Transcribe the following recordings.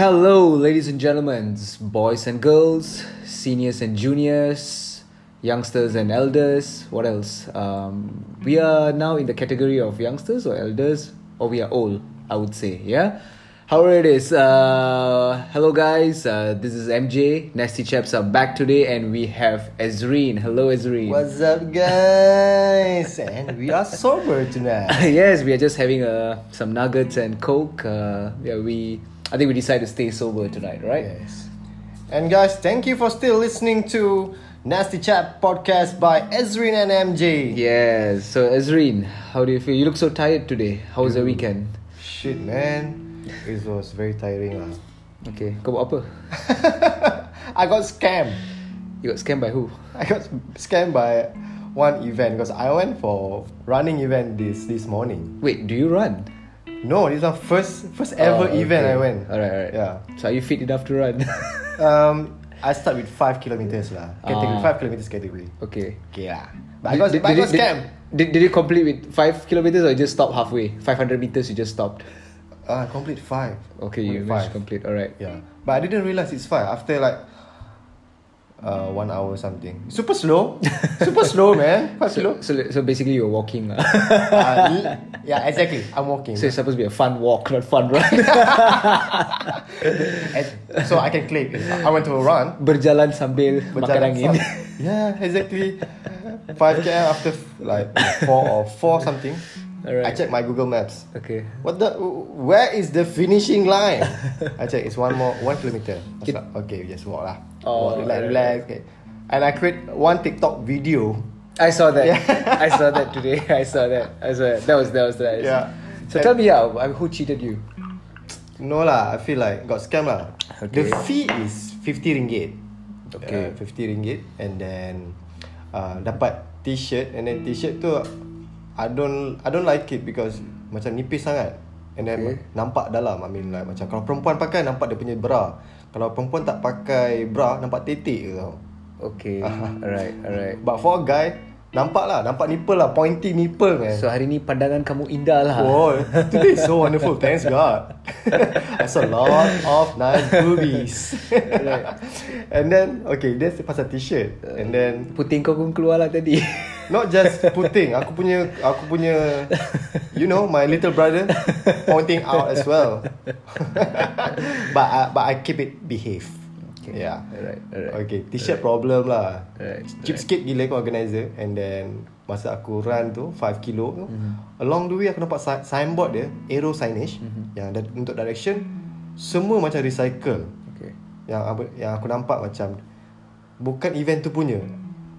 Hello, ladies and gentlemen, boys and girls, seniors and juniors, youngsters and elders. What else? Um, we are now in the category of youngsters or elders, or we are old, I would say. Yeah. However, it is. Uh, hello, guys. Uh, this is MJ. Nasty Chaps are back today, and we have Ezreen. Hello, Ezreen. What's up, guys? and we are sober tonight. yes, we are just having uh, some nuggets and coke. Uh, yeah, we. I think we decided to stay sober tonight, right? Yes. And guys, thank you for still listening to Nasty Chat podcast by Ezrin and MJ. Yes. So Ezrin, how do you feel? You look so tired today. How was the weekend? Shit, man. It was very tiring lah. Okay. Kau buat apa? I got scammed. You got scammed by who? I got scammed by one event because I went for running event this this morning. Wait, do you run? No, this is the first first ever Oh, event okay. I went. Alright, alright. Yeah. So are you fit enough to run? Um, I start with five kilometers lah. Category Ah. five kilometers category. okay. Okay lah. But I got, but I got did, scammed. did, did you complete with five kilometers or you just stop halfway? Five hundred meters, you just stopped. Ah, complete five. Okay, you Complete to complete. Alright. Yeah, but I didn't realize it's five after like uh one hour something. Super slow, super slow, man. Five So, kilo. so, so basically you're walking. lah. Uh, yeah, exactly. I'm walking. so it's supposed to be a fun walk, not fun run. So I can claim. I went to a run. Berjalan sambil makan angin. some- Yeah, exactly. Five km after like four or four something. I check my Google Maps. okay. What the? Where is the finishing line? I check. It's one more one kilometer. I was like, okay, just walk lah. Oh, walk, relax, relax. Okay. And I create one TikTok video. I saw that. Yeah. I saw that today. I saw that. I saw that. That was that was nice. Yeah. So tell me, yeah, who cheated you? No lah, I feel like got scam lah. Okay. The fee is 50 ringgit. Okay. Uh, 50 ringgit and then uh, dapat t-shirt and then t-shirt tu I don't I don't like it because macam nipis sangat. And then Okay. nampak dalam I mean like macam kalau perempuan pakai nampak dia punya bra. Kalau perempuan tak pakai bra nampak tetek je tau. Okay. alright, alright. But for a guy nampak lah, nampak nipple lah, pointy nipple man. So hari ni pandangan kamu indah lah. Oh, today is so wonderful. Thanks God. Saw a lot of nice boobies. and then, okay, that's pasal t-shirt. And then, Puting kau pun keluar lah tadi. not just putting. Aku punya, aku punya, you know, my little brother pointing out as well. but I, but I keep it behave. Okay. Yeah. Alright, alright. Okay, t-shirt problem lah. Alright, Cheapskate gila aku organizer and then masa aku run tu 5 kilo tu Mhm. along the way aku nampak si- signboard dia arrow signage Mhm. yang ada untuk direction semua macam recycle. Okay. Yang apa yang aku nampak macam bukan event tu punya.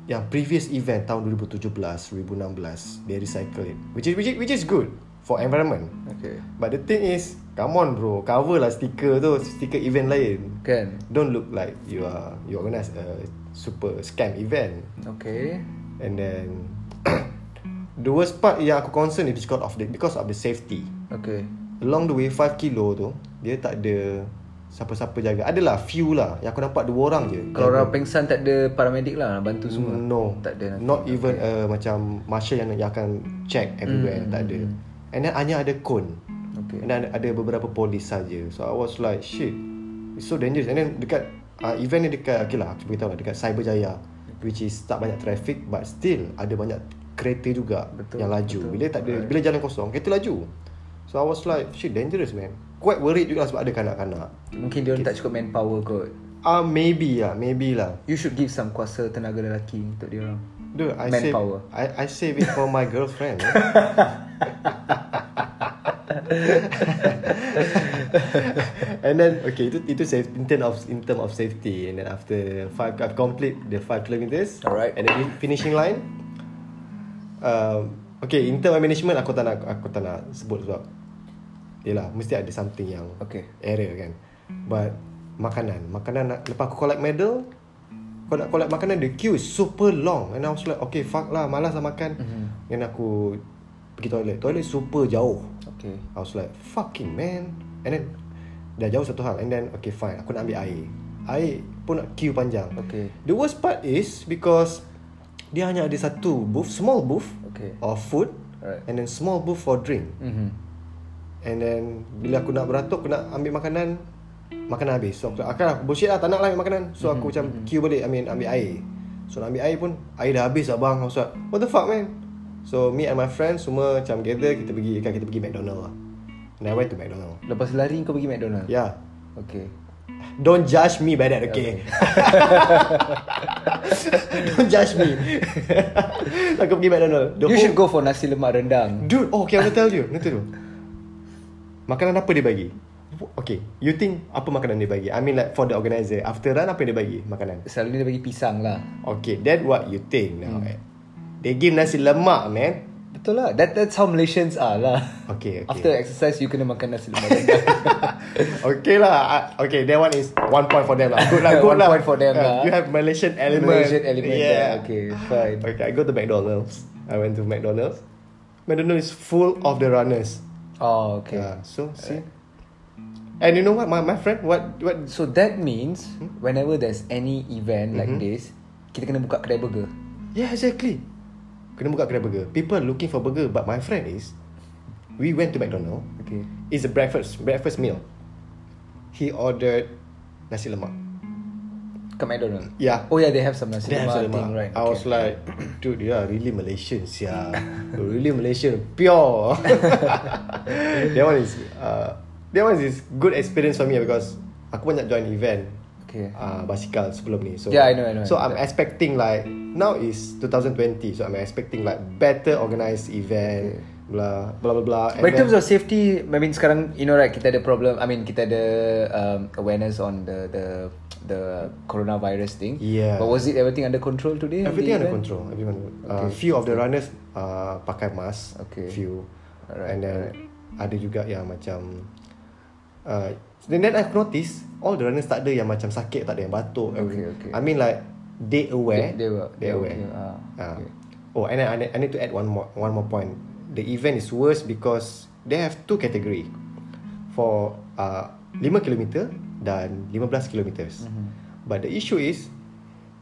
Yang previous event tahun 2017, 2016 they recycle it. Which is which is, which is good for environment. Okay. But the thing is, come on bro, cover lah stiker tu, stiker event lain. Kan? Don't look like you are you organize a super scam event. Okay. And then the worst part yang aku concern is because of the because of the safety. Okay. Along the way 5 kilo tu dia tak ada siapa-siapa jaga. Adalah few lah yang aku nampak dua orang je. Kalau orang pengsan tak ada paramedic lah bantu semua. No. Tak ada. Not even uh, macam marshal yang, yang akan check everywhere Hmm, tak ada. And then hanya ada cone. Okay. And then ada, beberapa polis saja. So I was like shit. It's so dangerous. And then dekat uh, event ni dekat okay lah aku beritahu lah dekat Cyberjaya which is tak banyak traffic but still ada banyak kereta juga Betul, yang laju. betul. Bila tak ada bila jalan kosong kereta laju. So I was like shit dangerous man. Quite worried juga sebab ada kanak-kanak. Mungkin dia orang tak cukup manpower kot. Ah uh, maybe lah, maybe lah. You should give some kuasa tenaga lelaki untuk dia orang. Dude, I save Manpower. I, I save it for my girlfriend. eh. and then okay, itu itu safe in term of in term of safety. And then after five, I've complete the five kilometers. Alright. And then finishing line. Um, okay, in term of management aku tak nak aku tak nak sebut sebab Yelah, mesti ada something yang Okay. error kan. But makanan, makanan nak, lepas aku collect medal, kau nak collect makanan the queue is super long and I was like okay fuck lah malas lah makan mm-hmm. then aku pergi toilet toilet super jauh Okay. I was like fucking man and then dah jauh satu hal and then okay fine aku nak ambil air air pun nak queue panjang Okay. the worst part is because dia hanya ada satu booth small booth Okay. of food Alright. and then small booth for drink Mhm. And then bila aku nak beratur aku nak ambil makanan Makanan habis. So aku akan lah Bullshit lah Tak nak lah makanan. So aku macam Queue balik Ambil, ambil air. So nak ambil air pun Air dah habis lah bang. Aku cakap What the fuck man? So me and my friends Semua macam gather Kita pergi kan Kita pergi McDonald lah. And I went to McDonald Lepas lari kau pergi McDonald. Yeah. Okay. Don't judge me by that okay, Don't judge me. Aku pergi McDonald The you whole- should go for nasi lemak rendang. Dude, oh, okay, I'm gonna tell you. Nanti dulu. Makanan apa dia bagi? Okay, you think apa makanan dia bagi? I mean like for the organizer, after run apa dia bagi makanan? Selalu dia bagi pisang lah. Okay, that what you think now. eh? They give nasi lemak, man. Betul lah. That that's how Malaysians are lah. Okay, okay. After exercise, you kena makan nasi lemak okay lah. Okay, that one is one point for them lah. Good lah, good One lah. point for them Uh, lah. You have Malaysian element. Malaysian element Yeah. there. Okay, fine. Okay, I go to McDonald's. I went to McDonald's. McDonald's is full of the runners. Oh, okay. Yeah, so see. And you know what, my, my friend, what what So that means whenever there's any event like Mm-hmm. this, kita kena buka kedai burger. Yeah, exactly. Kena buka kedai burger. People are looking for burger, but my friend is, we went to McDonald. Okay. It's a breakfast breakfast meal. He ordered nasi lemak. Kat McDonald. Yeah. Oh yeah, they have some nasi They have lemak thing, right? I was like, dude, yeah, really Malaysian, yeah, really Malaysian, pure. that one is, uh, that one is good experience for me because aku banyak join event. Okay. uh, basikal sebelum ni. So Yeah, I know, I know. So I'm expecting like now is 2020, so I'm expecting like better organized event, blah blah blah blah. But in terms of safety, I mean sekarang you know right kita ada problem. I mean kita ada um, awareness on the the the coronavirus thing. Yeah. But was it everything under control today? everything under event? control. Everyone, uh, few of the runners uh, pakai mask. Okay. Few. Alright, And then ada juga yang macam. Uh, then, then I've noticed all the runners tak ada yang macam sakit, tak ada yang batuk. Okay, okay. I mean like they aware. They- they were- They they aware. ah, Ah. okay. Oh, and then I need, I need to add one more one more point. The event is worse because they have two category for uh 5 km dan 15 kilometers. Mm-hmm. But the issue is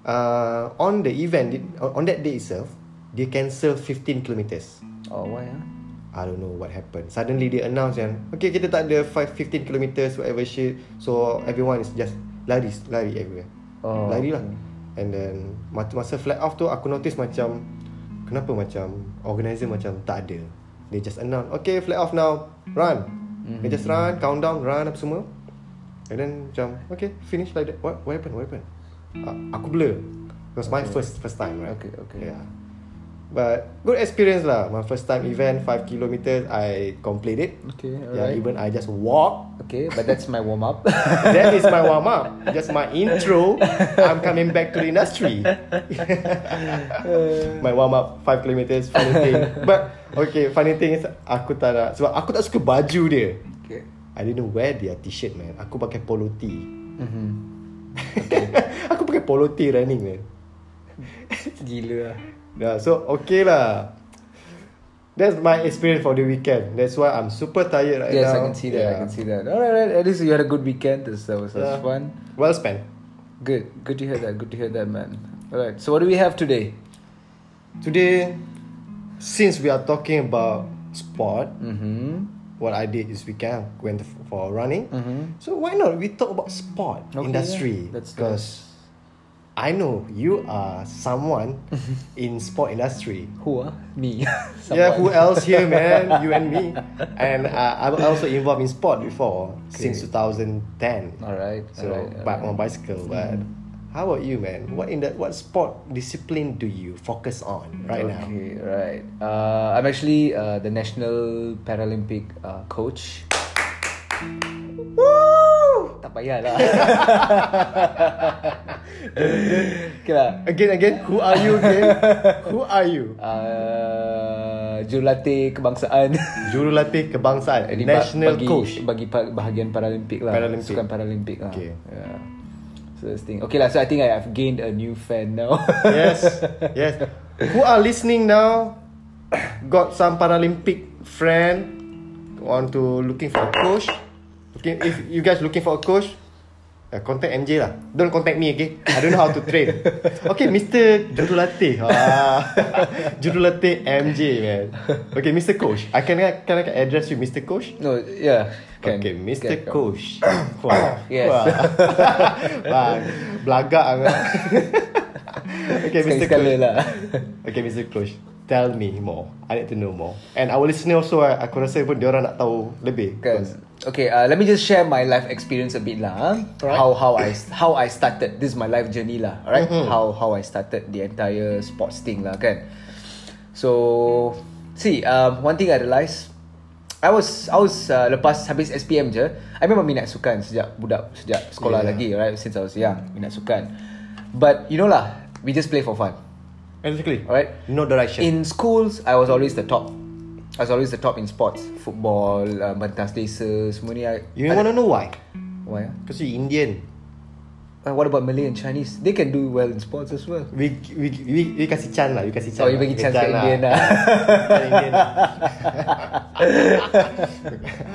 uh on the event on that day itself they cancel 15 kilometers. Oh why ah? I don't know what happened. Suddenly they announce yang okay kita tak ada 5 15 kilometers whatever shit. So everyone is just lari lari everywhere. Oh, lari lah. okay. And then masa masa flag off tu aku notice macam kenapa macam organizer macam tak ada. They just announce okay flag off now run. Mm-hmm. They just run countdown run apa semua. And then macam okay finish like that. What what happened? What happened? Uh, aku blur. It was my first first time right. Okay, okay. Yeah. But good experience lah. My first time event 5 kilometers I completed. Okay, Yeah, alright. even I just walk. Okay, but that's my warm up. that is my warm up. Just my intro. I'm coming back to the industry. my warm up 5 kilometers funny thing. But okay, funny thing is aku tak nak sebab aku tak suka baju dia. okay. I didn't wear their t-shirt man. Aku pakai polo tee. Mm-hmm. aku pakai polo tee running man. Gila lah. Yeah, so okay lah. That's my experience for the weekend. That's why I'm super tired right Yes, now. I can see that. I can see that. Alright, right. At least you had a good weekend. This uh, was, was Yeah. fun. Well spent. Good. Good to hear that. Good to hear that, man. Alright. So what do we have today? Today, since we are talking about sport, Mm-hmm. what I did this weekend, I went for running. Mm-hmm. So why not we talk about sport Okay, industry? yeah. That's because I know you are someone in sport industry. Who ah? Me. Yeah, who else here, man? you and me. And uh, I'm also involved in sport before since 2010. Alright. So alright, back alright. on bicycle, but how about you, man? What in that what sport discipline do you focus on right now? Okay, right. Uh, I'm actually uh, the national Paralympic uh, coach. Tak payah lah. okay lah. Again, again, who are you again? who are you? Uh, jurulatih kebangsaan. Jurulatih kebangsaan, ba- national bagi, coach. Bagi bahagian Paralympic lah. Paralympic. Sukan Paralympic lah. Okay. Yeah. So this thing. Okay lah. So I think I, I've gained a new fan now. yes, yes. Who are listening now? Got some Paralympic friend want to looking for a coach? Looking, if you guys looking for a coach, Uh, contact MJ lah Don't contact me okay I don't know how to train Okay Mr Jurulatih ah. Jurulatih MJ man Okay Mr Coach I can, can I address you Mr Coach No, yeah. Can. Okay Mr Can. Coach Wah Yes. Wah. Belagak sangat Okay Mr Coach lah. Okay Mr Coach Tell me more I need to know more And our listener also I- Aku rasa pun Diorang nak tahu Lebih Kan. Okay, uh, let me just share my life experience a bit lah. Huh? Alright. How how I how I started. This is my life journey lah. Alright. Mhm. How how I started the entire sports thing lah kan. So see, um, one thing I realised, I was I was uh, lepas habis SPM je, I memang minat sukan sejak budak sejak sekolah Yeah. lagi, right? Since I was young, minat sukan. But you know lah, we just play for fun. Exactly Alright. No direction In schools, I was always the top. I was always the top in sports, football, uh, pentas desa, semua ni. I, You I, wanna know why? why? ah? Because you Indian Uh, what about Malay and Chinese? They can do well in sports as well. We we we, we kasih chance lah, you kasih chance. Oh, you bagi chance kat Indian lah. Indian lah.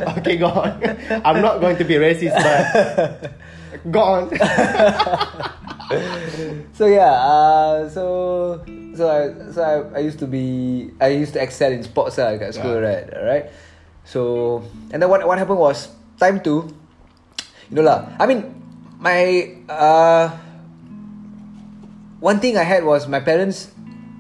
okay, go on. I'm not going to be racist, but go on. so yeah, uh, so so I so I, I used to be I used to excel in sports lah kat school, Yeah. right? Right. So and then what what happened was time to, you know lah. I mean, my uh, one thing I had was my parents.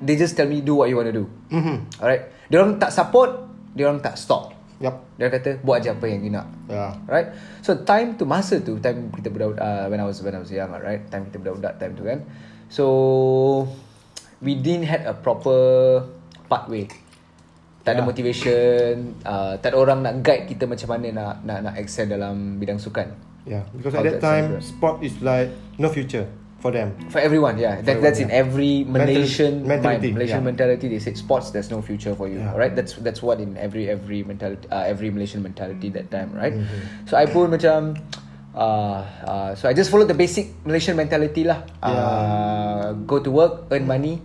They just tell me do what you want to do. Mhm. Alright. Dia orang tak support, dia orang tak stop. Dia orang kata buat je apa yang you nak. Yeah. Right? So time to masa tu time kita budak uh, when I was when I was young right time kita budak-budak time tu kan. So we didn't had a proper pathway. Tak ada Yeah. motivation, uh, tak ada orang nak guide kita macam mana nak nak nak excel dalam bidang sukan. Yeah, because How at that that time, sounds, sport is like no future for them. For everyone, yeah. That, everyone, that's in yeah. every Mental- Malaysian mentality, mind, Malaysian yeah. mentality. They say sports, there's no future for you. Yeah. Alright, that's that's what in every every mentality, uh, every Malaysian mentality that time, right? Mm-hmm. So I pun macam, uh, uh, so I just follow the basic Malaysian mentality lah. Uh, go to work, earn money,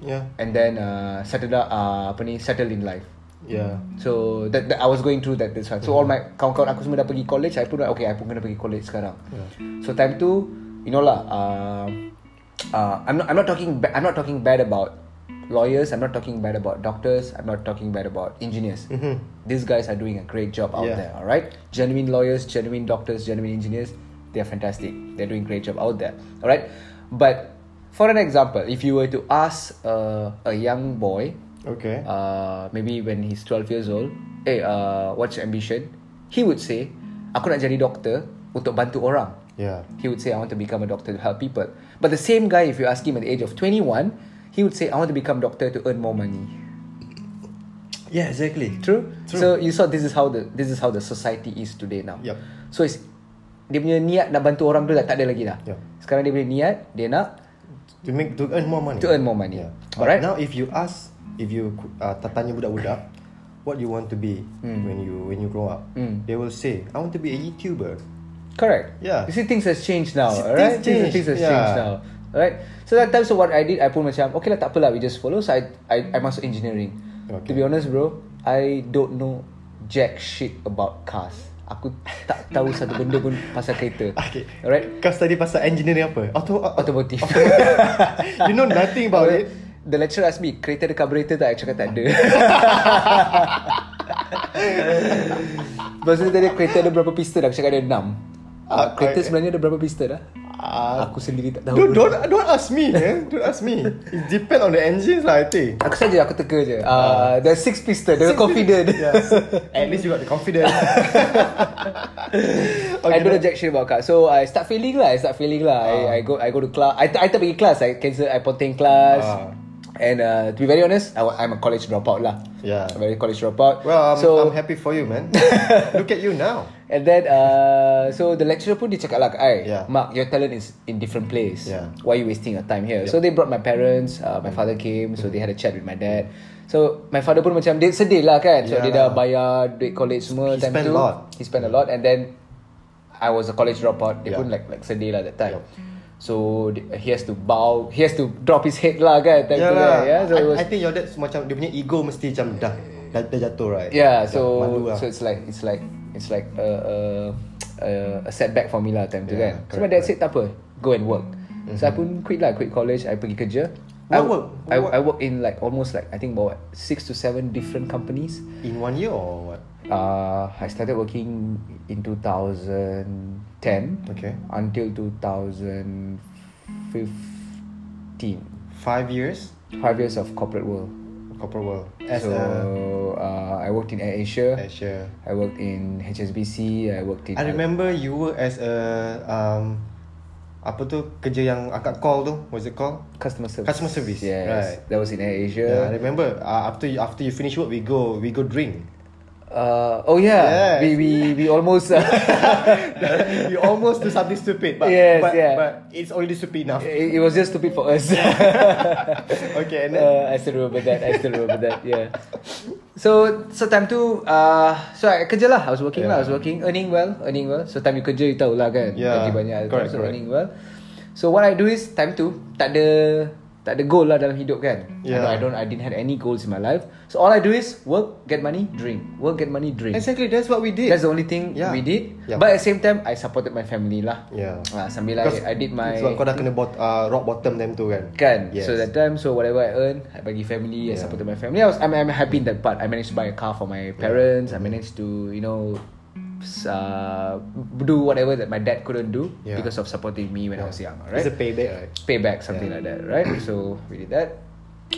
Yeah, and then uh, settle down, uh, apa ni, settle in life. yeah, So that, that I was going through that this one. So all my kawan-kawan aku semua dah pergi college, I pun okay, I pun kena pergi college sekarang. Yeah. So time tu, you know lah, uh, uh, I'm not I'm not talking ba- I'm not talking bad about lawyers. I'm not talking bad about doctors. I'm not talking bad about engineers. Mhm. These guys are doing a great job out Yeah. there. All right, genuine lawyers, genuine doctors, genuine engineers. They are fantastic. They're doing great job out there. All right, but for an example, if you were to ask uh, a young boy okay. uh, maybe when he's 12 years old, eh, uh, what's your ambition? He would say, aku nak jadi doktor untuk bantu orang. yeah, He would say, I want to become a doctor to help people. But the same guy, if you ask him at the age of 21, he would say, I want to become doctor to earn more money. yeah, exactly. True? True. So you saw this is how the this is how the society is today now. Yup. So it's dia punya niat nak bantu orang tu dah tak ada lagi dah. Yup. Sekarang dia punya niat dia nak To make to earn more money. To earn more money. Yeah. But Alright. now, if you ask, if you uh, tanya budak-budak, what you want to be Hmm. when you when you grow up, Mm. they will say, I want to be a YouTuber. Correct. Yeah. You see, things has changed now, See, alright? things Things, things has yeah. changed now, alright? So that time, so what I did, I pun macam, okay lah, tak apalah, we just follow. So I, I, I masuk engineering. To Okay. be honest, bro, I don't know jack shit about cars. Aku tak tahu satu benda pun pasal kereta. Okay. Alright? Kau study pasal engineering apa? Auto, Automotive. you know nothing about it. The lecturer asked me, kereta ada carburetor tak? I cakap tak ada. Lepas tu dia tanya kereta ada berapa piston Aku cakap ada 6 uh, Ah, Kereta sebenarnya ada berapa piston lah Ah, Aku sendiri tak don't, tahu don't don't ask me, eh? Don't ask me. It depend on the engines lah, I think. Aku saja aku teka je uh, There's six piston Dia confident Yes. At least you got the confidence. I don't jack shit about car So I start failing lah I start failing lah I, I go I go to class I, I tak pergi class I cancel I ponteng class Ah. And uh, to be very honest I, I'm a college dropout lah Yeah. I'm a very college dropout Well, I'm, So I'm happy for you, man. Look at you now. And then uh, So the lecturer pun dia cakap lah I, Yeah. Mark your talent is in different place Yeah. Why you wasting your time here So they brought my parents uh, My father came So they had a chat with my dad So my father pun macam Dia sedih lah kan So Yeah dia dah bayar Duit college semua He time spent tu a lot. He spent a lot And then I was a college dropout Dia Yeah. pun like like sedih lah that time Yup. So he has to bow He has to drop his head lah kan time Yeah tu lah. yeah? So I, it was I think your dad macam dia punya ego mesti macam dah dah, dah jatuh right. Yeah, so lah. so it's like it's like it's like a, a, a a, setback for me lah time tu Yeah, kan. So my dad said tak apa, go and work. So I pun quit lah, quit college, I pergi kerja. What I, work? I, What- I work in like almost like I think about what, six to seven different companies. In one year or what? Uh, I started working in 2010 Okay. until 2015. Five years. Five years of corporate world. Corporate world. As so a uh, I worked in Air Asia. Asia. I worked in HSBC. I worked in. I remember you were as a um apa tu kerja yang angkat call tu what's it called customer service. Customer service, Yes, right. that was in Air Asia. yeah I remember uh, after you, after you finish work we go we go drink Uh, oh yeah, Yes. we we we almost. Uh, you almost do something stupid but Yes, but, yeah. but it's already stupid enough it, it was just stupid for us. okay and then uh, I still remember that. I still remember that. Yeah. So so time tu, uh, so I kerja lah. I was working lah. I was Yeah. working, earning well, earning well. So time you kerja, you tahu lah kan. Yeah, Gaji banyak. correct, so correct. earning well. So what I do is time tu tak ada tak ada goal lah dalam hidup kan. Yeah. I don't I didn't have any goals in my life. So all I do is work, get money, drink. Work, get money, drink. exactly that's what we did That's the only thing Yeah. we did. Yeah. But at the same time, I supported my family lah. yeah Uh, sambil I, Because I did my sebab kau dah kena bot, uh, rock bottom time tu kan Kan Yes. So that time So whatever I earn I bagi family I Yeah. supported my family I was, I'm, I'm happy in that part I managed to buy a car for my parents I managed to You know uh, Do whatever that my dad couldn't do Yeah. Because of supporting me When I was young it's Right a payback right Payback Something Yeah. like that Right So we did that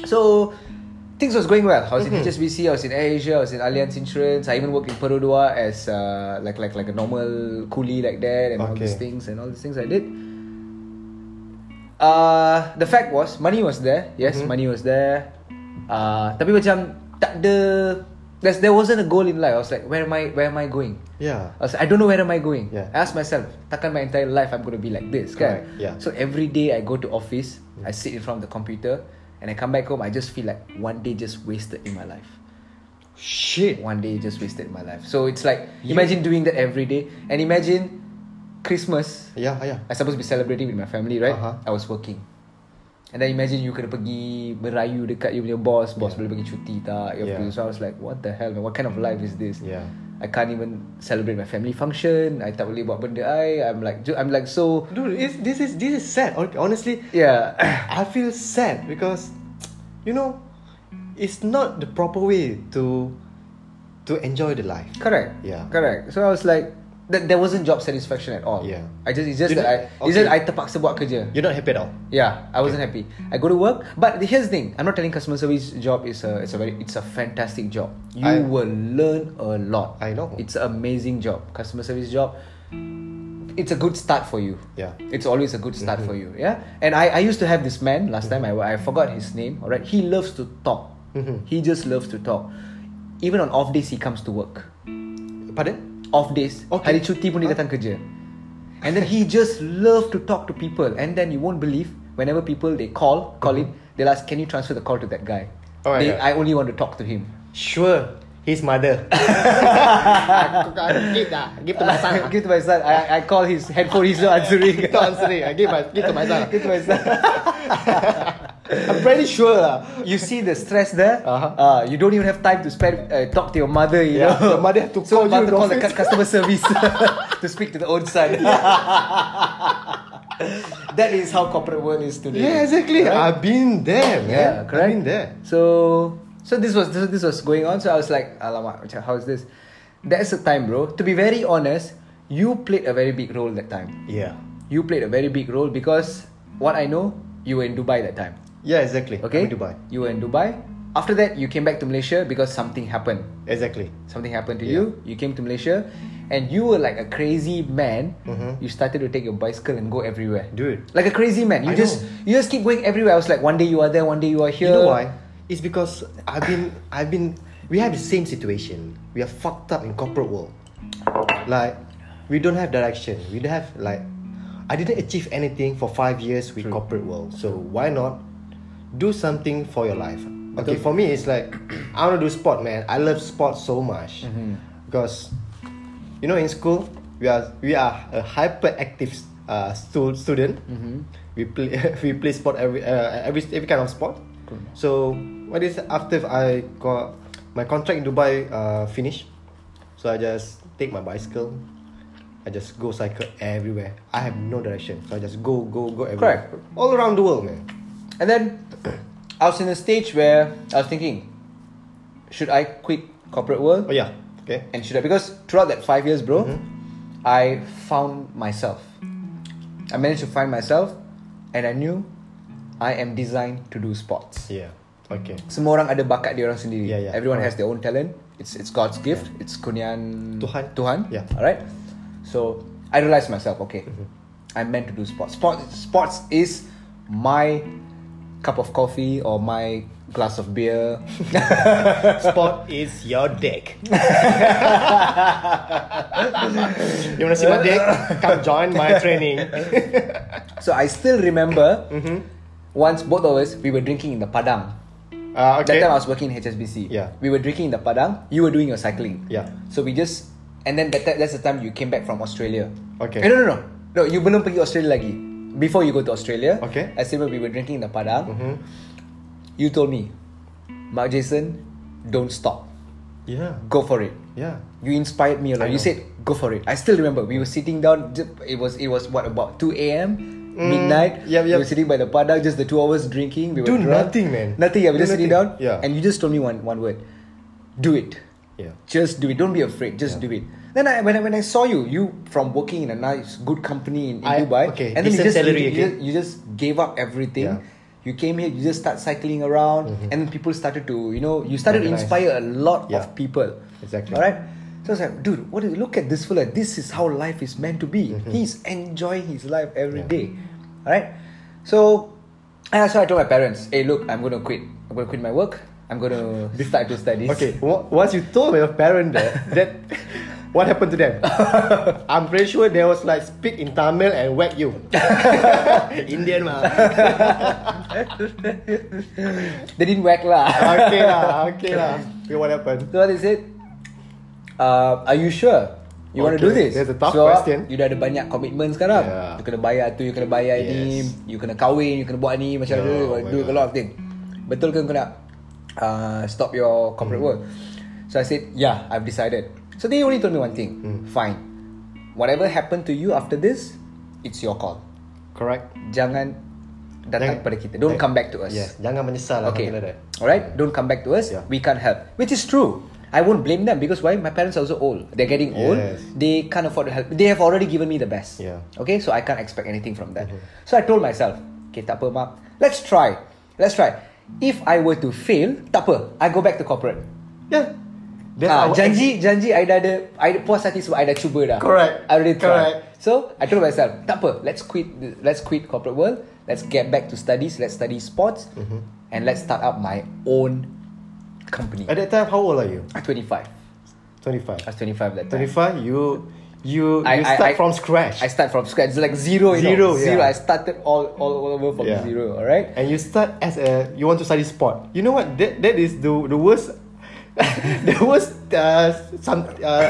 So Things was going well. I was Mm-hmm. in HSBC, I was in Asia, I was in Allianz Insurance. I even worked in Perodua as uh, like like like a normal coolie like that, and all these things and all these things I did. Uh, the fact was money was there. Yes, Mm-hmm. money was there. Uh, tapi macam tak ada there's, there wasn't a goal in life. I was like, where am I? Where am I going? yeah I was like, I don't know where am I going. Yeah. I asked myself, takkan my entire life I'm going to be like this, kan? Correct, yeah. So every day I go to office, I sit in front of the computer, and I come back home. I just feel like one day just wasted in my life. shit One day just wasted in my life. So it's like imagine doing that every day, and imagine Christmas. yeah yeah I supposed to be celebrating with my family, right? Uh-huh. I was working. And then imagine you kena pergi merayu dekat you punya boss, boss boleh bagi cuti tak? You Yeah. So I was like, what the hell man? What kind of life is this? yeah I can't even celebrate my family function. I tak boleh buat benda I. I'm like, I'm like so. dude it's, this is this is sad Hon- honestly Yeah. I feel sad because you know it's not the proper way to to enjoy the life. Correct. Yeah. Correct. So I was like, that there wasn't job satisfaction at all. Yeah. I just it's just You that I it's just. I terpaksa buat kerja. You're not happy at all. Yeah, I wasn't happy. I go to work, but here's the thing. I'm not telling customer service job is a it's a very it's a fantastic job. You I- will learn a lot. I know. It's an amazing job. Customer service job. It's a good start for you. Yeah. It's always a good start for you. Yeah. And I, I used to have this man last time. I, I forgot his name. All right. He loves to talk. Mhm. He just loves to talk. Even on off days, he comes to work. Pardon? Off days, Okay. hari cuti pun dia datang kerja. And then he just love to talk to people. And then you won't believe whenever people they call, call him, they'll ask, "Can you transfer the call to that guy?" Oh They- God. I only want to talk to him. Sure. His mother. give that. Give to my son. Give to my son. I, I call his headphone. He's not answering. To answering. I give my give to my son. Give to my son. I'm pretty sure. lah. You see the stress there. Uh-huh. Uh, you don't even have time to spend uh, talk to your mother. You Yeah, know, your mother have to so call you mother call the office. customer service to speak to the own son. that is how corporate world is today. Yeah, exactly. Right? I've been there, man. Yeah, correct. I've been there. So so this was this, this was going on. So I was like, alamak, how's this? That's the time, bro. To be very honest, you played a very big role that time. Yeah. You played a very big role because what I know, you were in Dubai that time. Yeah, exactly. Okay, Dubai. You were in Dubai. After that, you came back to Malaysia because something happened. Exactly. Something happened to Yeah. you. You came to Malaysia, and you were like a crazy man. Mhm. You started to take your bicycle and go everywhere, Dude. Like a crazy man. You I just you just keep going everywhere. I was like, one day you are there, one day you are here. You know why? It's because I've been I've been we have the same situation. We are fucked up in corporate world. Like we don't have direction. We don't have like I didn't achieve anything for five years with corporate world. So why not do something for your life? Okay, Betul. for me it's like I want to do sport, man. I love sport so much Mm-hmm. because you know in school we are we are a hyperactive uh, stu- student. Mm-hmm. We play we play sport every uh, every every kind of sport. So what is after I got my contract in Dubai uh, finished, so I just take my bicycle, I just go cycle everywhere. I have no direction, so I just go, go, go everywhere. Correct. All around the world, man. And then I was in a stage where I was thinking, should I quit corporate world? Oh yeah. Okay. And should I? Because throughout that five years, bro, I found myself. I managed to find myself, and I knew I am designed to do sports. Yeah. Okay. Semua orang ada bakat dia orang sendiri. Yeah, yeah. Everyone has their own talent. It's it's God's gift. It's kurniaan Tuhan. Tuhan. Yeah. Alright. So I realized myself, okay, Mm-hmm. I'm meant to do sports. Sports sports is my cup of coffee or my glass of beer. Sport is your dick. you wanna see my dick? Come join my training. so I still remember Mm-hmm. once both of us we were drinking in the Padang. Uh, okay. That time I was working in HSBC. Yeah. We were drinking in the Padang. You were doing your cycling. Yeah. So we just and then that, that's the time you came back from Australia. Okay. Eh, no no no. No, you belum pergi Australia lagi. Before you go to Australia. Okay. I remember we were drinking in the Padang. Mhm. You told me, Mark Jason, don't stop. Yeah. Go for it. Yeah. You inspired me a lot. You said go for it. I still remember we were sitting down. It was it was what about two a.m. midnight. Mm, yep, We were sitting by the padang, just the two hours drinking. We were Do drunk. nothing, man. Nothing. Yeah, we Do just sitting down. Yeah. And you just told me one one word. Do it. Yeah. Just do it. Don't be afraid. Just Yeah. do it. Then I, when I when I saw you, you from working in a nice good company in, in I- Dubai, okay, and then you just salary you, again. you, you just gave up everything. Yeah. You came here. You just start cycling around, and then people started to you know you started to inspire a lot Yeah. of people. Exactly. All right. So I was like, dude, what? Is, look at this fella. This is how life is meant to be. He's enjoying his life every Mm-hmm. Yeah. day. All right. So, and so I told my parents, hey, look, I'm gonna quit. I'm gonna quit my work. I'm gonna start to study. Okay. Once you told your parent that, that what happened to them? I'm pretty sure they was like speak in Tamil and whack you. Indian mah. They didn't whack lah. okay lah. Okay lah. Okay, what happened? So what they said, uh, are you sure? You want to do Okay, this? that's a tough so, question. You dah ada banyak komitmen sekarang. Yeah. You kena bayar tu, you kena bayar ni, Yes. you kena kahwin, you kena buat ni, macam Oh, tu, my do a God. lot of thing. Betul ke kau nak uh, stop your corporate Hmm. work? So I said, yeah, I've decided. So they only told me one thing. Hmm. Fine. Whatever happened to you after this, it's your call. Correct. Jangan datang Jangan- pada kita. Don't Jangan- come back to us. Yes. Jangan menyesal lah. Okay. like that. Alright, don't come back to us. Yeah. We can't help. Which is true. I won't blame them because why? My parents are also old. They're getting old. Yes. They can't afford to help. They have already given me the best. Yeah. Mm-hmm. Okay, so I can't expect anything from that. So I told myself, okay, tak apa, Mark. Let's try. Let's try. If I were to fail, tak apa. I go back to corporate. Yeah. That's Ah, our janji, janji I dah ada, I puas hati sebab I dah cuba dah. Correct. I already tried. Correct. So I told myself, tak apa, let's quit, let's quit corporate world. Let's get back to studies. Let's study sports, Mm-hmm. and let's start up my own company. At that time, how old are you? I'm 25. 25. I was 25 that time. 25, you you I- you start I- from scratch. I start from scratch. It's like zero, you Zero, know. Zero. yeah. I started all, all, all over from Yeah. zero. All right. and you start as a you want to study sport. You know what? That that is the the worst the worst uh, some uh,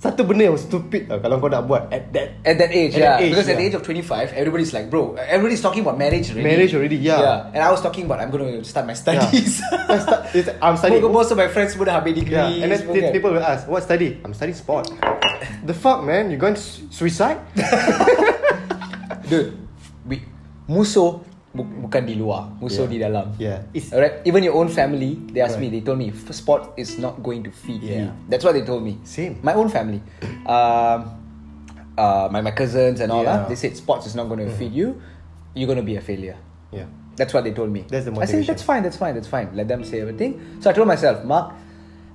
satu benda yang stupid uh, kalau kau nak buat at that At that age, At yeah. that age, because at the yeah. age of 25, everybody's like, bro, everybody's talking about marriage already. Marriage already, yeah. Yeah. And I was talking about I'm going to start my Yeah. studies. I start- I'm studying. Most of my friends would have a degree. Yeah, and then the people will ask, "What study?" I'm studying sport. the fuck, man? You going to su- suicide? Dude, we, musuh bu- bukan di luar, musuh Yeah. di dalam. Yeah. It's- even your own family, they asked me, they told me, "F- sport is not going to feed you. Yeah. That's what they told me. Same. My own family. Um, uh, my, my cousins and all Yeah. that, they said sports is not going to feed you. You're going to be a failure. Yeah. That's what they told me. That's the motivation. I said, that's fine, that's fine, that's fine. Let them say everything. So I told myself, Mark,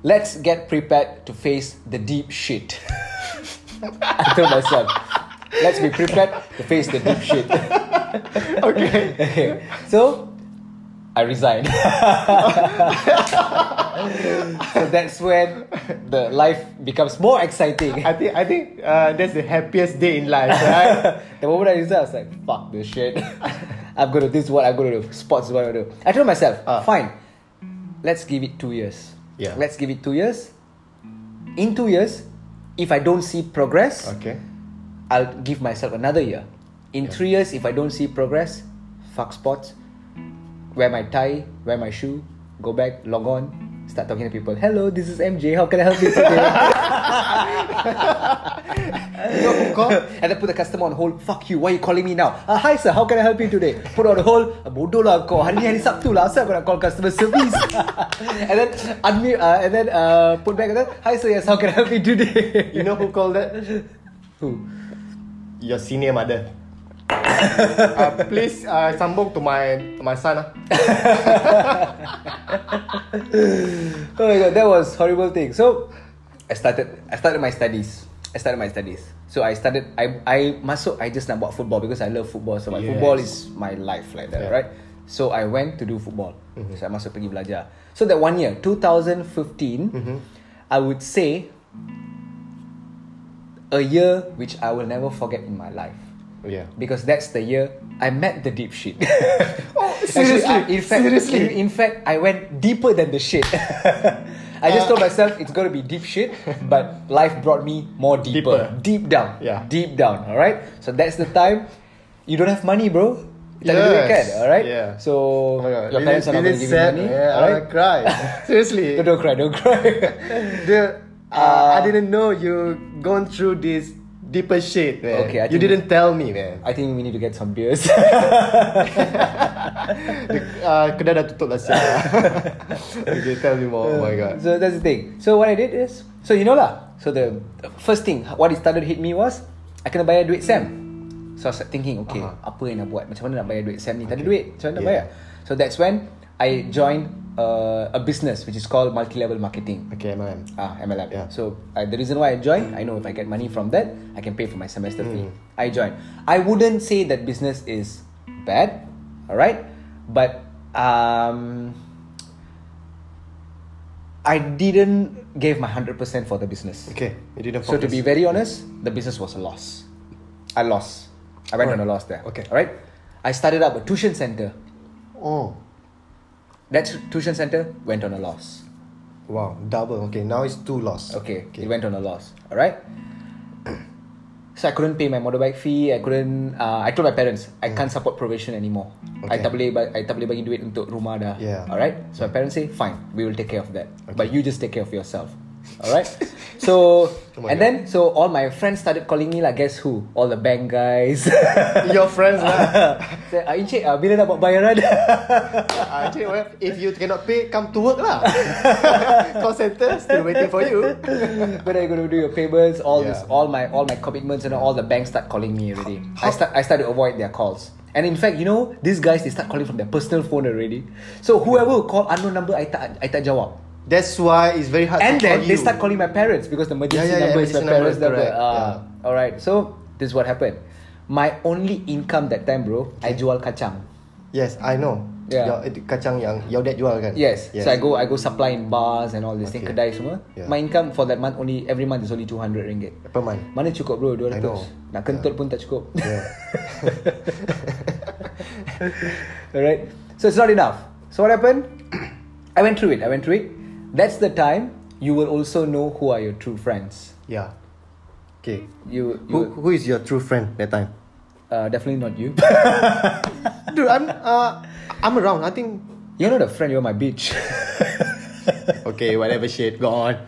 let's get prepared to face the deep shit. I told myself, let's be prepared to face the deep shit. Okay. okay. so I resigned. so that's when the life becomes more exciting. I think I think uh, that's the happiest day in life, right? the moment I resigned, I was like, fuck this shit. I'm gonna this is what I'm gonna do. Sports is what I'm gonna do. I told myself, Ah. fine, let's give it two years. Yeah. Let's give it two years. In two years, if I don't see progress, okay. I'll give myself another year. In Yeah. three years, if I don't see progress, fuck sports. Wear my tie, wear my shoe, go back, log on, Start talking to people. Hello, this is MJ. How can I help you today? You know who call? and then put the customer on hold. Fuck you. Why are you calling me now? Uh, hi sir, how can I help you today? Put on hold. Uh, bodoh lah kau. Hari hari Sabtu lah. Asal kau nak call customer service? and then unmute. Uh, and then uh, put back. And then, hi sir, yes, how can I help you today? You know who called that? Who? Your senior mother. Uh, please uh, sambung to my to my son. ah. oh my god, that was horrible thing. So I started I started my studies. I started my studies. So I started I I masuk I just nak buat football because I love football so much. Yes. Football is my life like that, Yeah. right? So I went to do football. So I masuk pergi belajar. So that one year, 2015, I would say a year which I will never forget in my life. Yeah. Because that's the year I met the deep shit. Oh, Actually, seriously? I- in fact, Seriously? In, in fact, I went deeper than the shit. I just told myself it's gonna be deep shit, but life brought me more deeper, Deeper. deep down, Yeah. deep down. All right. So that's the time you don't have money, bro. Tak Yes. duit kan? All right. Yeah. So Oh your parents are not gonna is give you money. Yeah, all I right. wanna cry. Seriously. No, don't cry, don't cry. The, uh, Uh, I didn't know you gone through this deeper shit, man. Okay, I you didn't tell me, man. I think we need to get some beers. Uh, kedai dah tutup lah siap. okay, tell me more. Oh my god. So that's the thing. So what I did is, so you know lah. So the, first thing, what it started to hit me was, I kena bayar duit Sam. So I was thinking, okay, Aha. apa yang nak buat? Macam mana nak bayar duit Sam ni? Tak ada Okay. duit. Macam mana nak Yeah. bayar? So that's when I joined uh, a business which is called multi-level marketing. Okay, man. Ah, MLM. Yeah. So uh, the reason why I joined, I know if I get money from that, I can pay for my semester fee. Mm. I joined. I wouldn't say that business is bad, all right, but um, I didn't give my hundred percent for the business. Okay, you didn't So to be very honest, the business was a loss. I lost. I went on a loss there. Okay. All right. I started up a tuition center. Oh, That tuition center went on a loss. wow, double. Okay, now it's two loss. Okay, okay. it went on a loss. All right. So I couldn't pay my motorbike fee. I couldn't. Uh, I told my parents I can't support probation anymore. I Okay. tak boleh. ba- I tak boleh bagi duit untuk rumah dah. Yeah. All right. So my parents say, fine, we will take care of that. But you just take care of yourself. All right. so Oh and God. then so all my friends started calling me like, guess who? All the bank guys. Your friends lah. Say, ah, Encik, ah, bila nak buat bayaran? Ah, Actually, well, if you cannot pay, come to work lah. Call center still waiting for you. when are you going to do your payments? All this, Yeah. all my, all my commitments, and all the banks start calling me already. I start, I start to avoid their calls. And in fact, you know, these guys they start calling from their personal phone already. So whoever will call unknown number, I tak, I tak jawab. That's why it's very hard And to call then they you. start calling my parents because the emergency Yeah, yeah, yeah, number is my number parents' number. Ah, all right. So this is what happened. My only income that time, bro, I jual kacang. Yes, I know. Yeah. Your, itu kacang yang your dad jual kan? Yes. So I go I go supply in bars and all this thing kedai semua. Yeah. My income for that month only every month is only 200 ringgit. Per month. Mana cukup bro 200 I know. Nak kentut pun tak cukup Yeah. Alright So it's not enough So what happened I went through it I went through it That's the time You will also know who are your true friends yeah. Okay. You, you Who, who is your true friend that time? uh, Definitely not you Dude, I'm uh, I'm around. I think. You're not a friend You're my bitch Okay, whatever shit, go on.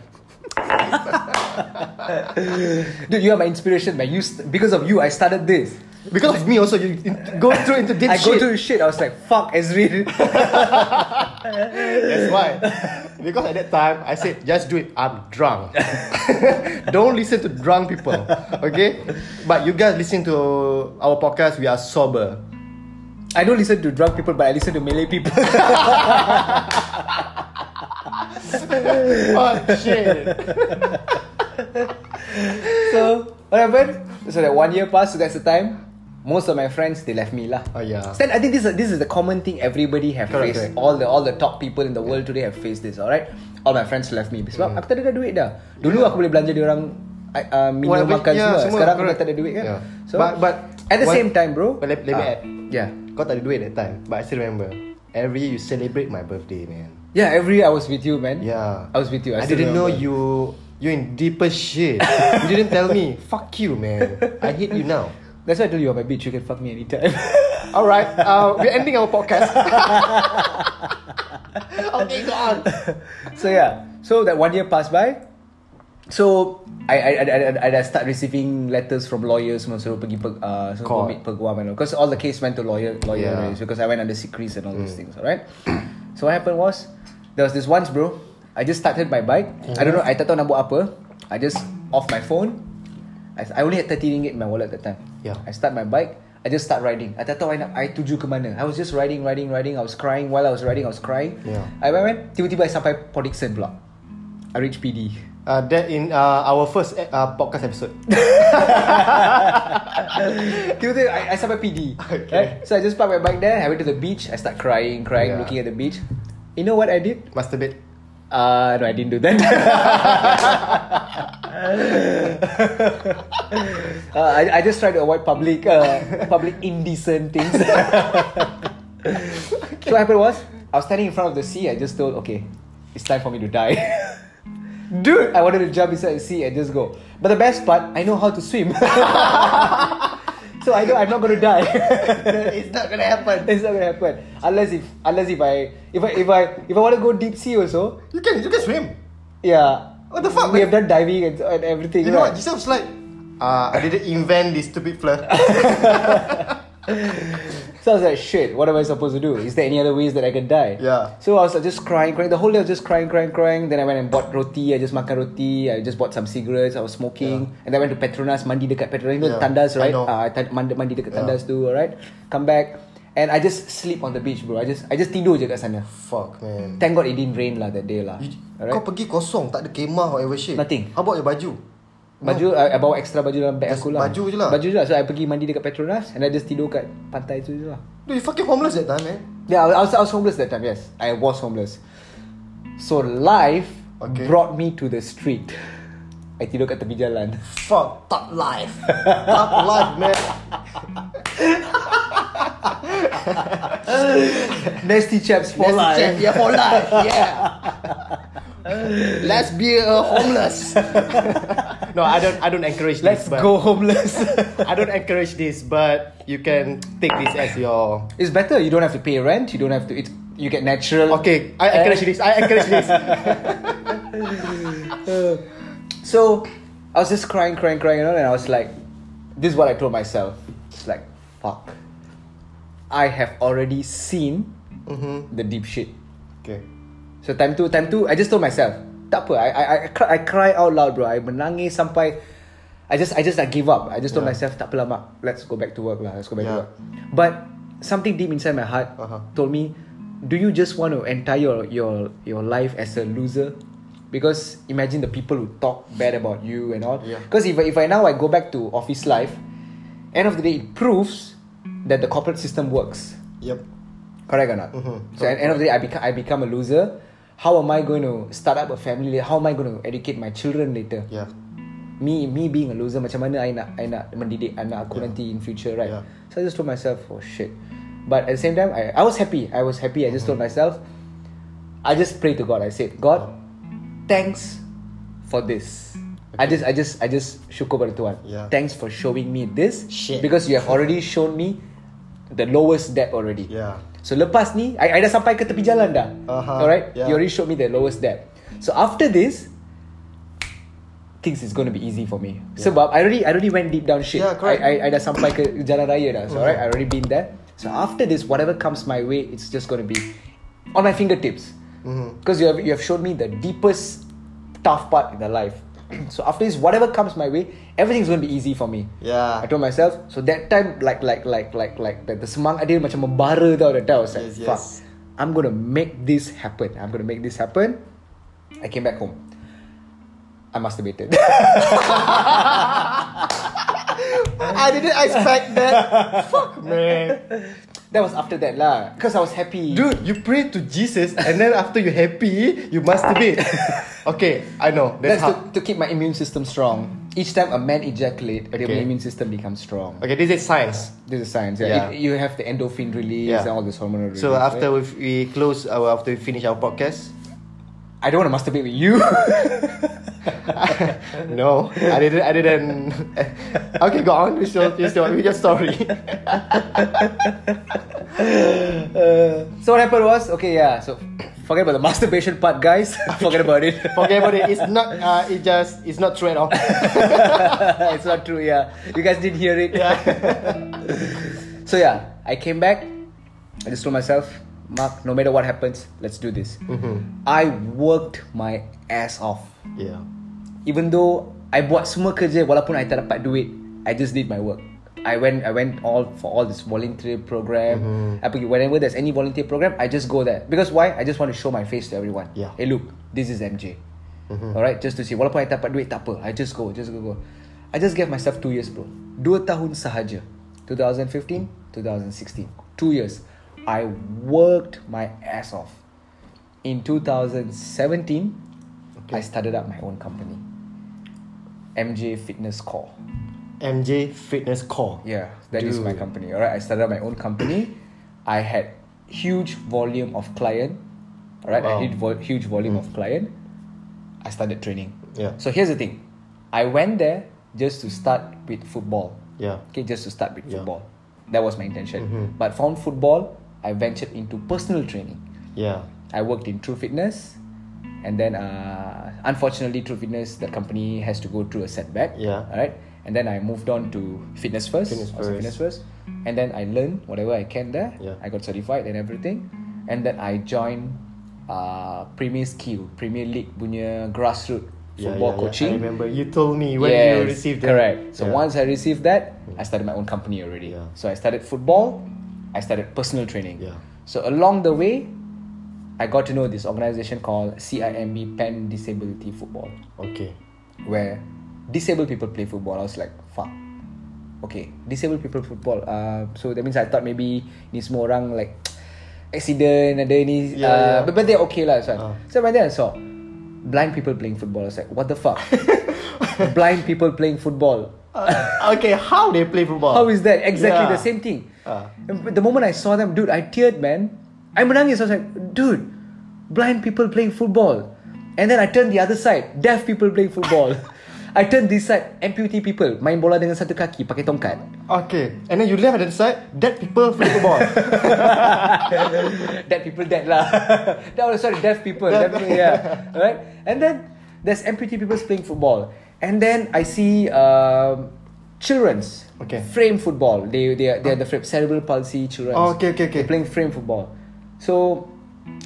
Dude you are my inspiration man you st- Because of you I started this Because of me also, you in- go through into deep I shit. go through shit I was like Fuck Ezreal That's why. Because at that time, I said, just do it. I'm drunk. Don't listen to drunk people. Okay? But you guys listen to our podcast, we are sober. I don't listen to drunk people But I listen to Malay people oh, shit. So what happened? So that one year passed. So that's the time. Most of my friends they left me lah. Oh, yeah. Then I think this is this is the common thing everybody have Correct, faced. correct. All the all the top people in the world today have faced this. Alright. All my friends left me sebab aku tak ada duit dah. Dulu aku boleh belanja dia orang uh, minum Whatever, makan yeah, semua. semua, Sekarang aku correct. tak ada duit kan. Yeah. So But- but at the one- same time, bro. But let- let me ah, add. Yeah. Kau tak ada duit that time. But I still remember. Every year you celebrate my birthday, man. Yeah, every year I was with you, man. Yeah. I was with you. I, I, didn't know remember. you you in deeper shit. you didn't tell me. Fuck you, man. I hate you now. That's why I told you, you're my bitch. You can fuck me anytime. Alright, uh, we're ending our podcast. okay, go on. so yeah, so that one year passed by. So I I I I, I, start receiving letters from lawyers semua suruh pergi pe, uh, suruh meet peguam and all. Because all the case went to lawyer lawyer Yeah. because I went under secrets and all those things. Alright. so what happened was there was this once, bro. I just started my bike. I don't know. I tak tahu nak buat apa. I just off my phone. I, I only had 30 ringgit in my wallet at that time. Yeah. I start my bike. I just start riding. I tak tahu I nak I tuju ke mana. I was just riding, riding, riding. I was crying while I was riding. I was crying. Yeah. I went, went tiba-tiba I sampai Port pula. I reach PD. Uh, that in uh, our first uh, podcast episode. tiba-tiba I, I sampai PD. Okay. Right? So I just park my bike there. I went to the beach. I start crying, crying, Yeah. looking at the beach. You know what I did? Masturbate. Uh, no, I didn't do that. uh, I, I just try to avoid public, uh, public indecent things. so what happened was, I was standing in front of the sea. I just told, okay, it's time for me to die. Dude, I wanted to jump inside the sea and just go. But the best part, I know how to swim. so I know I'm not gonna die. it's not gonna happen. it's not gonna happen unless if unless if I if I if I if I want to go deep sea also. You can you can swim. Yeah. What the fuck, We have done diving and, and everything. You know what? right? Giselle was like, uh, I didn't invent this stupid flirt. So I was like, shit, what am I supposed to do? Is there any other ways that I can die? Yeah. So I was like, just crying, crying. The whole day I was just crying, crying, crying. Then I went and bought roti. I just makan roti. I just bought some cigarettes. I was smoking. And then I went to Petronas, mandi dekat Petronas. You know Yeah, Tandas, I right? know. Ah, I tan- mandi, mandi dekat Yeah. Tandas too, alright? Come back. And I just sleep on the beach, bro. I just I just tidur je kat sana. Fuck man. Thank God it didn't rain lah that day lah. You, Alright? Kau pergi kosong, tak ada kemah or whatever shit. Nothing. How about your baju? Baju, I, I bawa extra baju dalam bag Just aku lah. baju je lah. Baju je lah. So I pergi mandi dekat Petronas and I just tidur kat pantai tu je lah. Dude, you fucking homeless that time, man. Yeah, I was, I was homeless that time. Yes, I was homeless. So life Okay. brought me to the street. I tidur kat tepi jalan. Fuck, top life. top life, man. Nasty chaps for Nasty life. chap, Yeah, for life. Yeah. Let's be a homeless. no, I don't. I don't encourage this. Let's this. go homeless. I don't encourage this, but you can take this as your. it's better. You don't have to pay rent. You don't have to. It, you get natural. Okay, I encourage this. I encourage this. So I was just crying, crying, crying, you know, and I was like, this is what I told myself. It's like, fuck. I have already seen mm-hmm. the deep shit. Okay. So time tu, time tu, I just told myself, tak apa. I I I cry, I cry out loud, bro. I menangis sampai, I just I just like give up. I just told Yeah. myself, tak apalah mak, let's go back to work lah. Let's go back to work. But something deep inside my heart Uh-huh. told me, do you just want to entire your your your life as a loser? Because imagine the people who talk bad about you and all. Yeah. Because if I- if I now I go back to office life, end of the day it proves that the corporate system works. Yep. Correct or not? Mhm. So at the end of the day, I become I become a loser. How am I going to start up a family? How am I going to educate my children later? Yeah. Me me being a loser, macam mana I nak I nak mendidik anak aku Yeah. nanti in future, right? Yeah. So I just told myself, oh shit. But at the same time, I, I was happy. I was happy. I just told Mm-hmm. myself, I just prayed to God. I said, God, thanks for this. I just I just I just syukur pada Tuhan. Yeah. Thanks for showing me this Shit. because you have already shown me the lowest depth already. Yeah. So lepas ni I, I dah sampai ke tepi jalan dah Aha, Alright yeah. You already showed me the lowest depth So after this Things is going to be easy for me Sebab I already I already went deep down shit Yeah, correct. I, I, I dah sampai ke jalan raya dah So Mhm. alright I already been there So after this Whatever comes my way It's just going to be On my fingertips Mm-hmm. Because you have, you have showed me the deepest Tough part in the life So after this Whatever comes my way Everything's going to be easy for me Yeah. I told myself So that time Like like like like like The, the semangat dia macam membara tau That time I was like Yes, Fuck yes. I'm gonna make this happen I'm gonna make this happen I came back home I masturbated I didn't expect that. Fuck, man. That was after that lah Because I was happy Dude, you pray to Jesus and then after you're happy, you masturbate. okay, I know. That's, That's how. to, to keep my immune system strong Each time a man ejaculate The Okay. immune system becomes strong Okay, this is science. This is science yeah. Yeah. It- You have the endorphin release Yeah. And all this hormonal release So after right? we, we close our after we finish our podcast, I don't want to masturbate with you no, I didn't. I didn't. okay, go on. With your, with your, with your story. Uh, so what happened was okay yeah so Forget about the masturbation part, guys. Forget about it. Forget about it. It's not. Uh, it just. It's not true at all. it's not true. Yeah, you guys didn't hear it. Yeah. So yeah, I came back. I just told myself, Mark, no matter what happens, let's do this. Mhm. I worked my ass off. Yeah. Even though I buat semua kerja walaupun I tak dapat duit, I just did my work. I went I went all for all this volunteer program. Mhm. I pergi whenever there's any volunteer program, I just go there. Because why? I just want to show my face to everyone. Yeah. Hey look, this is MJ. Mhm. Alright, just to see. Walaupun I tak dapat duit, tak apa. I just go, just go, go. I just gave myself two years bro. Dua tahun sahaja. 2015, 2016. Two years. I worked my ass off. In 2017, I started up my own company. MJ Fitness Core. MJ Fitness Core. Yeah, that is my company. Alright, I started up my own company. I had huge volume of client. Alright, Wow. I had vo- huge volume of client. I started training. Yeah. So here's the thing. I went there just to start with football. Yeah. Okay, just to start with Yeah. football. That was my intention. Mhm. But from football, I ventured into personal training. Yeah. I worked in True Fitness, and then uh, unfortunately, True Fitness, the company has to go through a setback. Yeah. All right. And then I moved on to Fitness First. Fitness First. Fitness First. And then I learned whatever I can there. Yeah. I got certified and everything. And then I joined uh, Premier Skill, Premier League punya grassroots Yeah, football yeah, yeah. coaching. I remember you told me when you received that. Correct. So Yeah. once I received that, I started my own company already. Yeah. So I started football, I started personal training. Yeah. So along the way, I got to know this organization called CIMB Pen Disability Football, Okay. where disabled people play football. I was like, fuck. Okay, disabled people football. Uh, so that means I thought maybe ni semua orang like accident ada ni. Yeah, uh, yeah. But, but they're okay lah. So, Ah. so when then I saw blind people playing football. I was like, what the fuck? blind people playing football. Uh, okay, how they play football? How is that? Exactly Yeah. the same thing. And The moment I saw them, dude, I teared, man. I'm menangis. I was like, dude, blind people playing football. And then I turned the other side, deaf people playing football. I turned this side, amputee people main bola dengan satu kaki pakai tongkat. Okay, and then you left at the side. Dead people play football. dead people dead lah. that was sorry, deaf people. Deaf people, yeah. Right? And then there's amputee people playing football. And then I see um, children's Okay. frame football. They they are, they are the frame, cerebral palsy children. Oh, okay, okay, okay. They're playing frame football. So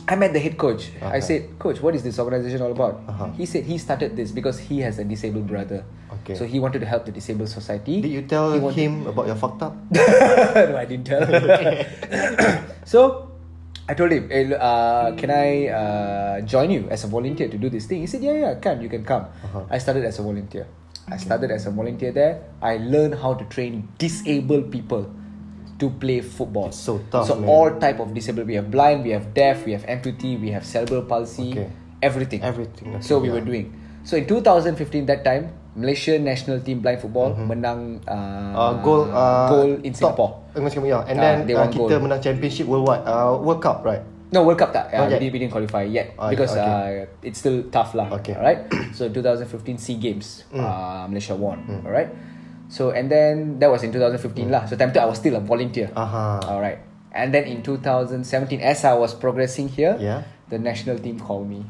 I met the head coach. I said, Coach, what is this organization all about? Uh-huh. He said he started this because he has a disabled brother. Okay. So he wanted to help the disabled society. Did you tell wanted- him about your fucked up? no, I didn't tell. Him. so I told him, hey, uh, can I uh, join you as a volunteer to do this thing? He said, yeah, yeah, can you can come. Uh-huh. I started as a volunteer. I started as a volunteer there. I learned how to train disabled people to play football. So tough, So man. all type of disabled. We have blind, we have deaf, we have amputee, we have cerebral palsy, Okay. everything. Everything, okay, so we yeah. were doing. So in 2015, that time, Malaysia national team blind football menang uh, Mm-hmm. Uh, goal, uh, goal in top- Singapore. Uh, Singapore, yeah. And Ah, then uh, kita menang championship worldwide, uh, World Cup, right? No, World Cup tak. Uh, we, didn't, we didn't qualify yet Oh, because okay. uh, it's still tough lah. Okay. Alright. So 2015 Sea Games, Mm. uh, Malaysia won. Alright. So and then that was in 2015 lah. So time tu I was still a volunteer. Mm. Aha. Alright. And then in 2017, as I was progressing here, Yeah. the national team called me.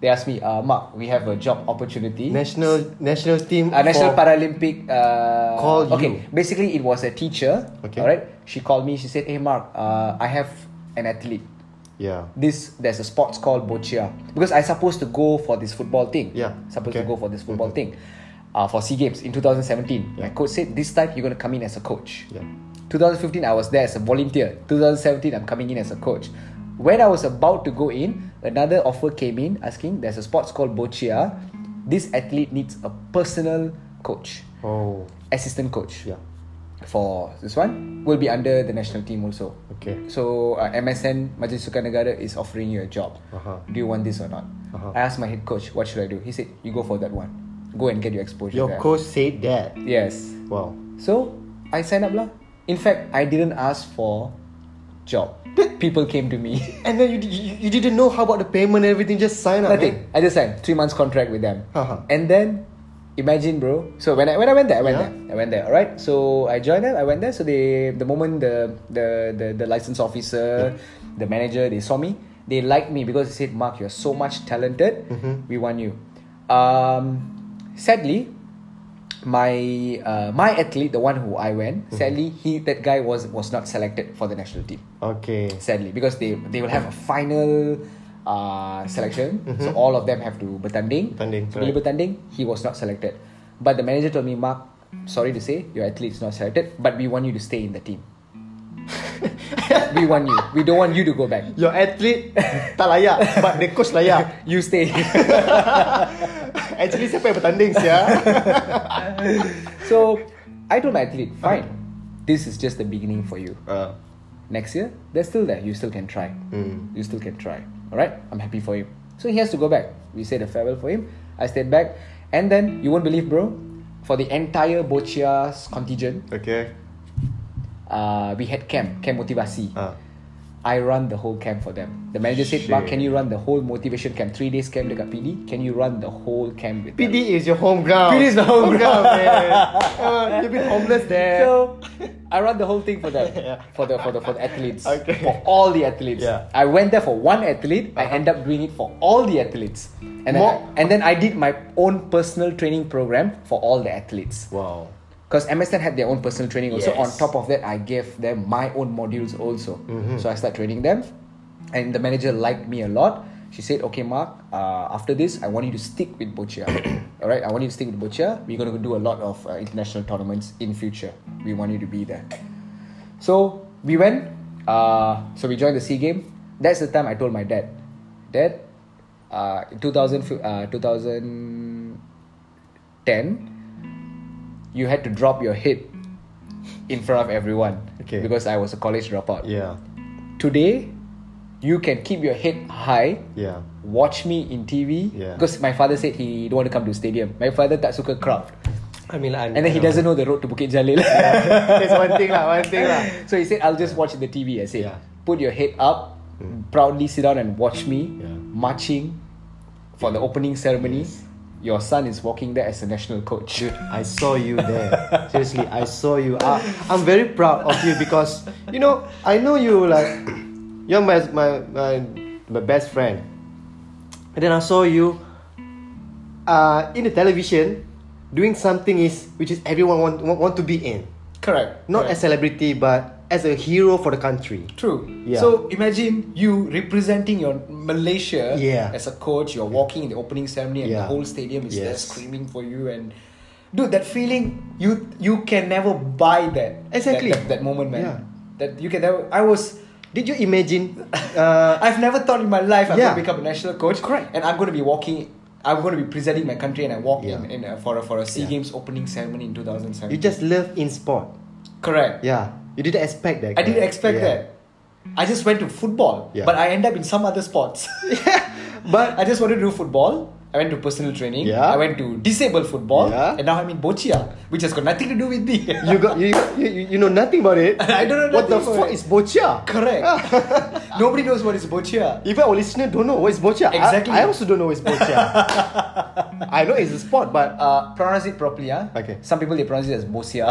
They asked me, uh, Mark, we have a job opportunity. National national team Uh, National Paralympic uh, Call okay, you. basically it was a teacher. Okay. All right. She called me. She said, "Hey Mark, uh, I have an athlete. Yeah. This there's a sports called Boccia because I supposed to go for this football thing. Yeah, Supposed okay. to go for this football thing, uh, for SEA Games in 2017. My Yeah. coach said this time you're gonna come in as a coach. Yeah. 2015 I was there as a volunteer. 2017 I'm coming in as a coach. When I was about to go in, another offer came in asking there's a sports called Boccia. This athlete needs a personal coach, Oh. assistant coach. Yeah. For this one, will be under the national team also. Okay. So uh, MSN Majlis Sukan Negara is offering you a job. Uh-huh. Do you want this or not? Uh-huh. I asked my head coach, what should I do? He said, you go for that one. Go and get your exposure. Your there." coach said that. Yes. Wow. So I signed up lah. In fact, I didn't ask for job. People came to me. And then you, you you didn't know how about the payment and everything. Just sign up. Nothing. I just signed three months contract with them. Uh-huh. And then imagine bro. So when I when I went there, I went Yeah. there. I went there. Alright. So I joined them. I went there. So they the moment the the the, the license officer, the manager, they saw me they liked me because they said, Mark, you're so much talented. We want you. Um, sadly, my uh, my athlete, the one who I went, sadly, he that guy was was not selected for the national team. Okay. Sadly, because they they will have a final uh, selection, so all of them have to bertanding. Bertanding, So bila bertanding, he was not selected. But the manager told me, Mark, sorry to say, your athlete is not selected, but we want you to stay in the team. We want you. We don't want you to go back. Your athlete tak layak, but the coach layak. You stay. Actually siapa yang bertanding sia? so I told my athlete, fine. This is just the beginning for you. Uh, Next year, they're still there. You still can try. mm. You still can try. Alright? I'm happy for him. So he has to go back. We said a farewell for him. I stayed back. And then, you won't believe, bro, for the entire Boccia's contingent, Okay. Uh, we had camp, camp motivasi. Ah. I run the whole camp for them. The manager said, Shit. Mark, can you run the whole motivation camp? Three days camp dekat PD. Can you run the whole camp with them? PD is your home ground. PD is the home ground. man. Uh, you've been homeless there. So I run the whole thing for them, Yeah. for the for the for the athletes, Okay. for all the athletes. Yeah. I went there for one athlete. I end up doing it for all the athletes, and then More- I, and then I did my own personal training program for all the athletes. wow. Because MSN had their own personal training also. Yes. On top of that, I gave them my own modules also. Mm-hmm. So I started training them, and the manager liked me a lot. She said, "Okay, Mark. Uh, after this, I want you to stick with Boccia. All right, I want you to stick with Boccia. We're gonna do a lot of uh, international tournaments in future. We want you to be there." So we went. Uh, so we joined the SEA Game. That's the time I told my dad, Dad, uh, in 2000, uh, 2010, you had to drop your head in front of everyone Okay. because I was a college dropout. Yeah. Today, you can keep your head high, Yeah. watch me in TV. Yeah. Because my father said he don't want to come to stadium. My father tak suka crowd. I mean, like, And then he doesn't know the road to Bukit Jalil. That's one thing lah. One thing lah. so he said, I'll just watch the TV. I said, Yeah. put your head up, mm. proudly sit down and watch me Yeah. marching for the opening ceremony. Your son is walking there as a national coach. Dude, I saw you there. Seriously, I saw you. I, I'm very proud of you because you know I know you like you're my my my, my best friend. And then I saw you uh, in the television doing something is which is everyone want want, want to be in. Correct. Not as celebrity but as a hero for the country. True. Yeah. So imagine you representing your Malaysia Yeah. as a coach. You're walking in the opening ceremony, and the whole stadium is there screaming for you. And dude, that feeling you you can never buy that. Exactly. That, that, that moment, man. Yeah. That you can never. I was. Did you imagine? Uh, I've never thought in my life I'm Yeah. to become a national coach. Correct. And I'm going to be walking. I'm going to be presenting my country, and I walk Yeah. in, in a, for a for a Sea Yeah. Games opening ceremony in 2007. you just love in sport. correct. Yeah. You didn't expect that. I didn't expect Yeah. that. I just went to football, Yeah. but I end up in some other sports. But I just wanted to do football. I went to personal training. Yeah. I went to disabled football. Yeah. And now I'm in Boccia, which has got nothing to do with me. you got you, you you know nothing about it. I don't know what the fuck is bocha. Correct. Nobody knows what is Boccia. Even our listener don't know what is bocha. I- Exactly. I, also don't know what is bocha. I know it's a sport, but Uh, pronounce it properly, ah. Okay. Some people they pronounce it as Bosia.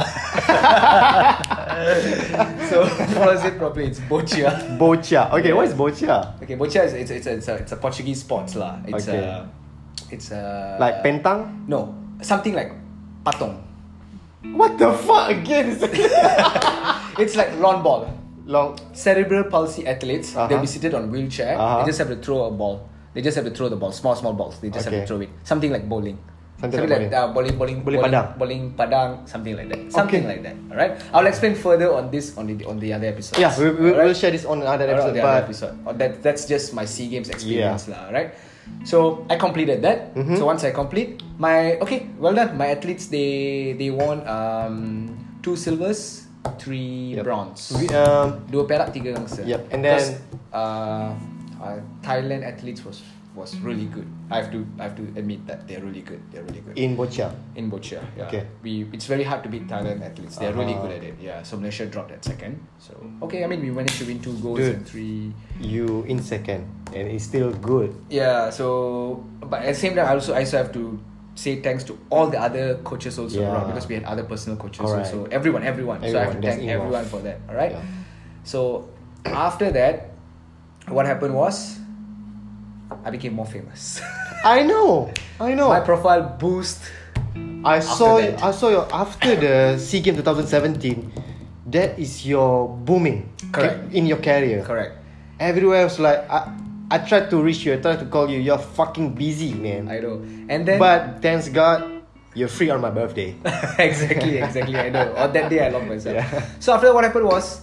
so pronounce it properly. It's Boccia. bocha. Okay, what is bocha? Okay, Boccia is it's it's a, it's a, it's a Portuguese sports lah. It's Okay. a it's a Like pentang? No, something like patong. What the fuck again? It's like lawn ball. Long. Cerebral palsy athletes, Uh-huh. they'll be seated on wheelchair. Uh-huh. They just have to throw a ball. They just have to throw the ball, small small balls. They just have to throw it. Something like bowling. Something like, like uh, bowling, bowling, Bowling bowling, padang. bowling padang, something like that. Something Okay. like that. All right. I'll explain further on this on the on the other episodes. Yeah, we, we, we'll share this on another episode. the other episode. Oh, that that's just my SEA Games experience lah, right? So I completed that. So once I complete my okay, well done. My athletes they they won um two silvers, three Yep. bronze, we, um, dua perak, tiga gangsa. Yep, and then- uh, uh, Thailand athletes was was really good. I have to I have to admit that they're really good. They're really good in bocha. in Boccia. Yeah. Okay. We it's very hard to beat Thailand athletes. They're really Uh-huh. good at it. Yeah. So Malaysia dropped at second. So okay, I mean we managed to win two goals Dude. and three. You in second, and it's still good. Yeah. So but at the same time, I also I also have to say thanks to all the other coaches also Yeah. around because we had other personal coaches Correct. also. Everyone, everyone. so I have to thank involved. everyone for that. All right. Yeah. So after that, what happened was I became more famous. I know. I know. My profile boost. I saw that. I saw your after the SEA Games 2017. That is your booming Correct. in your career. Correct. Everywhere was like I, I tried to reach you. I tried to call you. You're fucking busy, man. I know. And then but thanks God, you're free on my birthday. exactly, exactly. I know. On that day, I locked myself. Yeah. So after what happened was,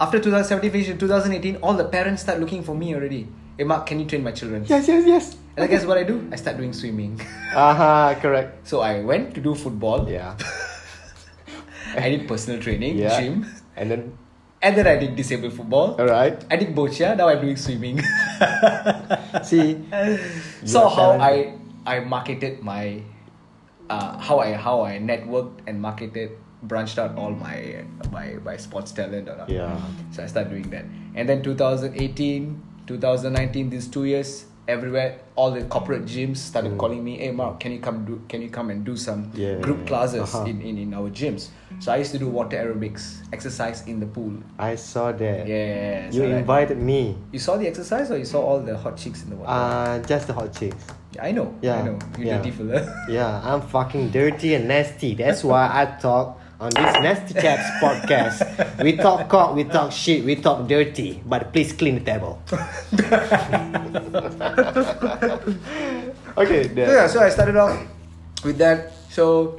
after 2017 finished, in 2018, all the parents start looking for me already. Hey Mark, can you train my children? yes, yes, yes. And then guess what I do? I start doing swimming. Uh-huh, correct. so I went to do football. Yeah. I did personal training, Yeah. gym, And then and then I did disabled football. alright. I did boccia. Now I'm doing swimming. See so how talented. I I marketed my uh, how I how I networked and marketed branched out all my my my sports talent or not. Yeah. so I started doing that and then 2018 2019 these two years everywhere all the corporate gyms started calling me hey Mark can you come do can you come and do some Mm. Yeah, group yeah, classes uh-huh. in, in in our gyms so I used to do water aerobics exercise in the pool I saw that. yeah You so like- invited me. you saw the exercise or you saw all the hot chicks in the water Uh just the hot chicks. I know yeah, I know you yeah. dirty fella Yeah, I'm fucking dirty and nasty. That's why I talk on this Nasty Chaps podcast. We talk cock, we talk shit, we talk dirty. But please clean the table. okay, So the, yeah, so I started off with that. So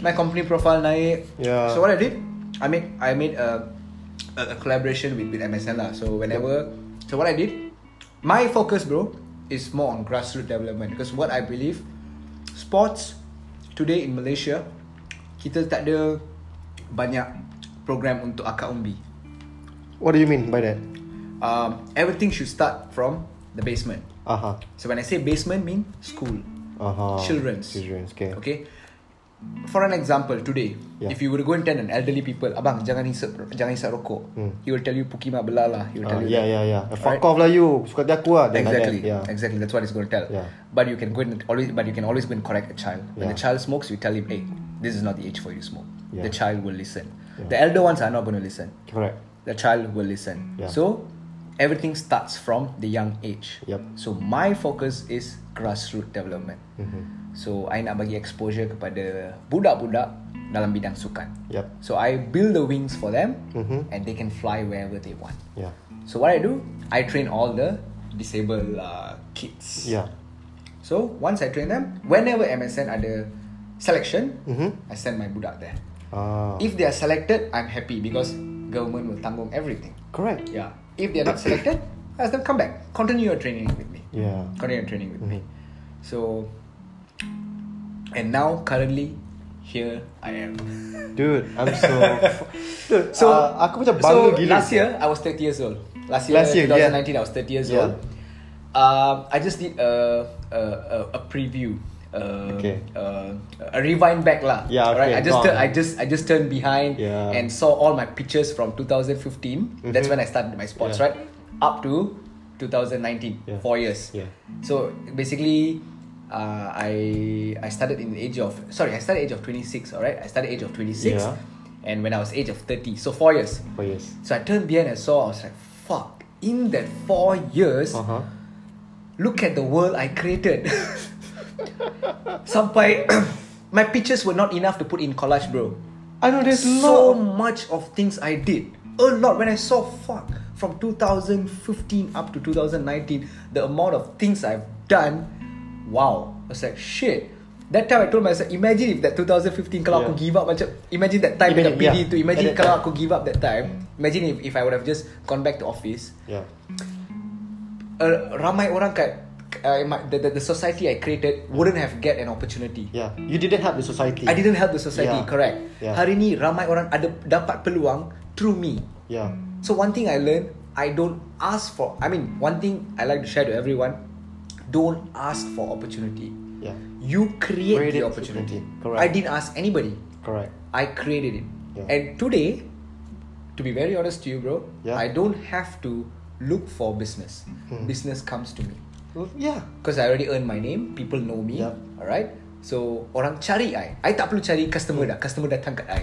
my company profile naik. Yeah. So what I did, I made I made a, a, a collaboration with, with MSN lah. So whenever, so what I did, my focus, bro, is more on grassroots development because what I believe, sports today in Malaysia, kita tak ada banyak program untuk akak umbi. what do you mean by that? Um, everything should start from the basement. Uh huh. So when I say basement, mean school. Uh huh. Children's. Children's. Okay. Okay. For an example, today, Yeah. if you were to go and tell an elderly people, abang jangan hisap jangan hisap rokok, Hmm. he will tell you pukima belalah. He will Uh, tell you. yeah, that. yeah, yeah. Fuck off lah you. Suka hati aku lah. Then like Exactly. that, Yeah. Exactly. That's what he's going to tell. Yeah. But you can go and always, but you can always go and correct a child. When Yeah. the child smokes, you tell him, "Hey, this is not the age for you to smoke." Yeah. The child will listen. Yeah. The elder ones are not going to listen. Correct. The child will listen. Yeah. So everything starts from the young age. Yep. So my focus is grassroots development. Mhm. So I nak bagi exposure kepada budak-budak dalam bidang sukan. Yep. So I build the wings for them Mhm. and they can fly wherever they want. Yeah. So what I do, I train all the disabled uh, kids. Yeah. So once I train them, whenever MSN ada selection, Mhm. I send my budak there. Ah. If they are selected, I'm happy because government will tanggung everything. correct. Yeah. If they are not selected, I ask them come back, continue your training with me. Yeah. Continue your training with me. Mhm. So, and now currently, here I am. Dude, I'm so. Dude, So, uh, aku macam bangga so gila. last year I was 30 years old. Last year, Last year, 2019, I was 30 years Yeah. old. Um, I just did a a, a, a preview. Uh, Okay. uh, a rewind back lah. Yeah, okay, I just. I just I just turned behind Yeah. and saw all my pictures from 2015. That's Mhm. when I started my sports, Yeah. right? Up to 2019, Yeah. four years. Yeah. So basically, uh, I I started in the age of sorry, I started age of 26. All right, I started age of 26, Yeah. and when I was age of 30, so four years. Four years. So I turned behind and saw. I was like, fuck. In that four years, Uh huh. look at the world I created. Sampai my pictures were not enough to put in collage, bro. I know there's so lot. much of things I did. A lot. When I saw fuck from 2015 up to 2019, the amount of things I've done, wow. I was like, shit. That time I told myself, imagine if that 2015 kalau aku Yeah. give up macam imagine that time Imagine, PD yeah. tu imagine kalau time. aku give up that time imagine if, if I would have just gone back to office Yeah. uh, ramai orang kat uh, my, the, the, the society I created wouldn't have get an opportunity Yeah. You didn't help the society. I didn't help the society, Yeah. correct. Yeah. Hari ni ramai orang ada dapat peluang through me. Yeah. So one thing I learned, I don't ask for. I mean, one thing I like to share to everyone: don't ask for opportunity. Yeah. You create Create the opportunity. opportunity. Correct. I didn't ask anybody. Correct. I created it. Yeah. And today, to be very honest to you, bro, Yeah. I don't have to look for business. Hmm. Business comes to me. Yeah. Because I already earned my name, people know me. Yup. Alright? So orang cari I. I tak perlu cari customer dah. Customer datang kat I.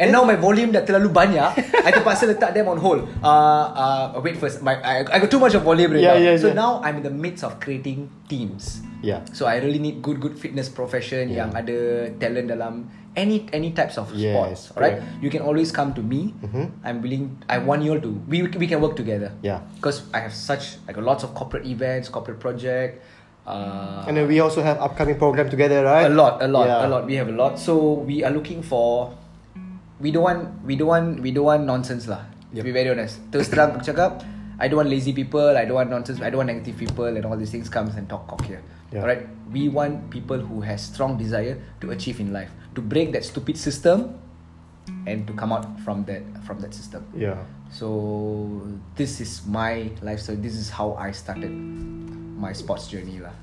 And now my volume dah terlalu banyak I terpaksa letak them on hold uh, uh, Wait first my, I, I got too much of volume right Yeah, now yeah, So yeah. now I'm in the midst of creating teams Yeah. So I really need good good fitness profession Yeah. Yang ada talent dalam Any any types of Yes, sports correct. You can always come to me Mhm. I'm willing I want you all to We, we can work together Yeah. Because I have such like lots of corporate events Corporate project uh, And then we also have upcoming program together, right? a lot, a lot, Yeah. a lot. We have a lot. So we are looking for. We don't want, we don't want, we don't want nonsense lah. To be very honest. Terus terang aku cakap, I don't want lazy people. I don't want nonsense. I don't want negative people and all these things comes and talk cock here. Yeah. Alright. We want people who has strong desire to achieve in life, to break that stupid system, and to come out from that from that system. Yeah. So this is my life story. This is how I started my sports journey lah.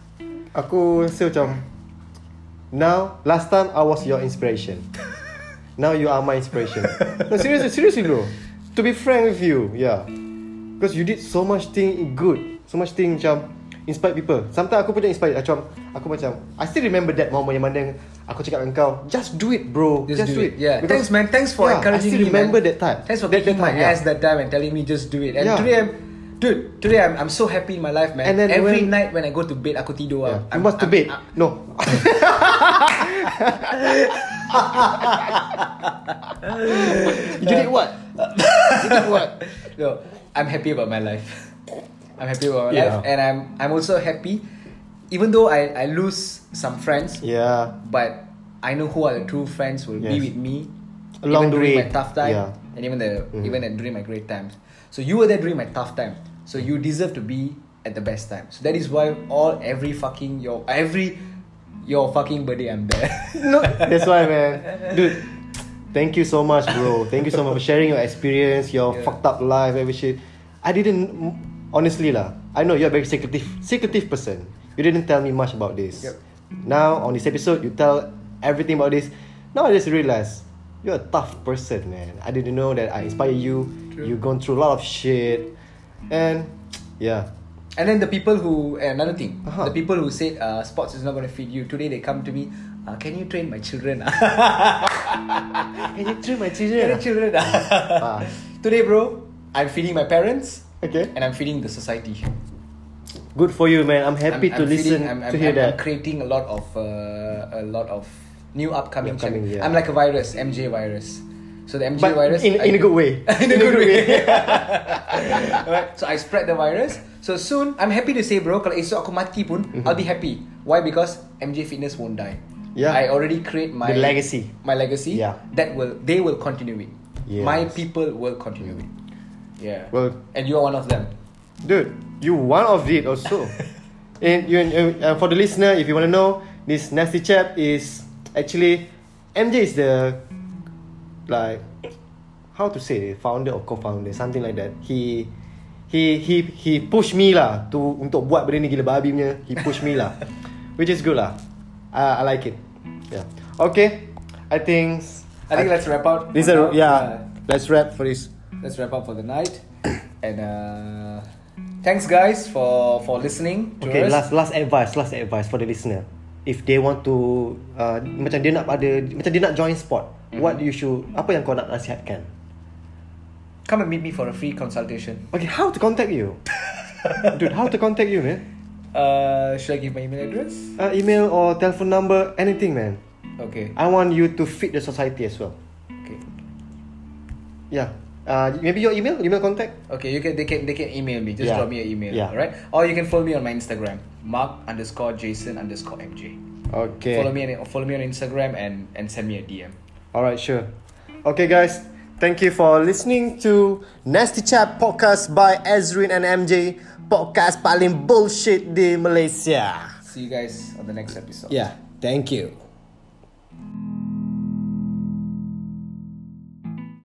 Aku rasa macam Now Last time I was your inspiration Now you are my inspiration No seriously Seriously bro To be frank with you Yeah Because you did so much thing good So much thing macam Inspire people Sometimes aku pun dah inspire Macam Aku macam I still remember that moment Yang mana Aku cakap dengan kau Just do it bro Just, do, it. Yeah. Because- Thanks, man. Thanks for Yeah, encouraging I still me. remember man. that time Thanks for That- kicking that my yeah. ass that time and telling me just do it. And Yeah. today I'm, dude. Today I'm, I'm so happy in my life, man. And then Every when- night when I go to bed, aku tidur. yeah. ah. You I'm- must to I'm- bed I'm- No You did what? you did what? no, I'm happy about my life. I'm happy about my Yeah. life, and I'm I'm also happy, even though I I lose some friends, Yeah but I know who are the true friends will be with me Along even the during way. my tough time Yeah. and even the Mhm. even during my great times. So you were there during my tough time. So you deserve to be at the best time. So that is why all every fucking your every your fucking birthday I'm there. no, that's why, man. Dude, thank you so much, bro. Thank you so much for sharing your experience, your Yeah. fucked up life, every shit. I didn't, honestly lah. I know you're a very secretive, secretive person. You didn't tell me much about this. Yep. Now on this episode, you tell everything about this. Now I just realized you're a tough person, man. I didn't know that I inspire you. True. You've gone through a lot of shit, and yeah, And then the people who another thing, Uh-huh. the people who said uh, sports is not going to feed you. Today they come to me. Uh, can you train my children? can you train my Can children? you children? Ah. Today, bro, I'm feeding my parents Okay. and I'm feeding the society. Good for you, man. I'm happy I'm, to I'm listen feeding- I'm, to I'm, hear I'm, that. I'm creating a lot of uh, a lot of new upcoming. Upcoming, channel- yeah. I'm like a virus, MJ virus. So the MJ But virus in, in a I- good way. in a good way. Alright, so I spread the virus. So soon, I'm happy to say, bro, kalau esok aku mati pun, I'll be happy. Why? Because MJ Fitness won't die. Mm-hmm. Yeah. I already create my The legacy. My legacy. Yeah. That will they will continue it. Yes. My people will continue it. Yeah. Well, and you are one of them. dude, you one of it also. and you, uh, for the listener, if you want to know, this nasty chap is actually MJ is the like how to say founder or co-founder something like that. He he he he push me lah to untuk buat benda ni gila babi punya. He push me lah, which is good lah. I, I like it. Yeah. Okay. I think. I think let's wrap out. This is now. yeah. Let's wrap for this. Let's wrap up for the night. and uh, thanks guys for for listening to Okay, us. last last advice, last advice for the listener. If they want to uh, macam dia nak ada macam dia nak join sport, Mm-hmm. what you should apa yang kau nak nasihatkan? Come and meet me for a free consultation. Okay, how to contact you? Dude, how to contact you, man? Uh, should I give my email address? Uh, email or telephone number, anything, man. Okay. I want you to fit the society as well. Okay. Yeah. Uh, maybe your email, email contact. Okay, you can they can they can email me. Just Yeah. drop me an email. Yeah. Alright? Or you can follow me on my Instagram. Mark underscore Jason underscore MJ. Okay. Follow me on follow me on Instagram and and send me a DM. Alright, sure. Okay, guys. Thank you for listening to Nasty Chat Podcast by Ezrin and MJ. Podcast paling bullshit di Malaysia. See you guys on the next episode. Yeah, thank you.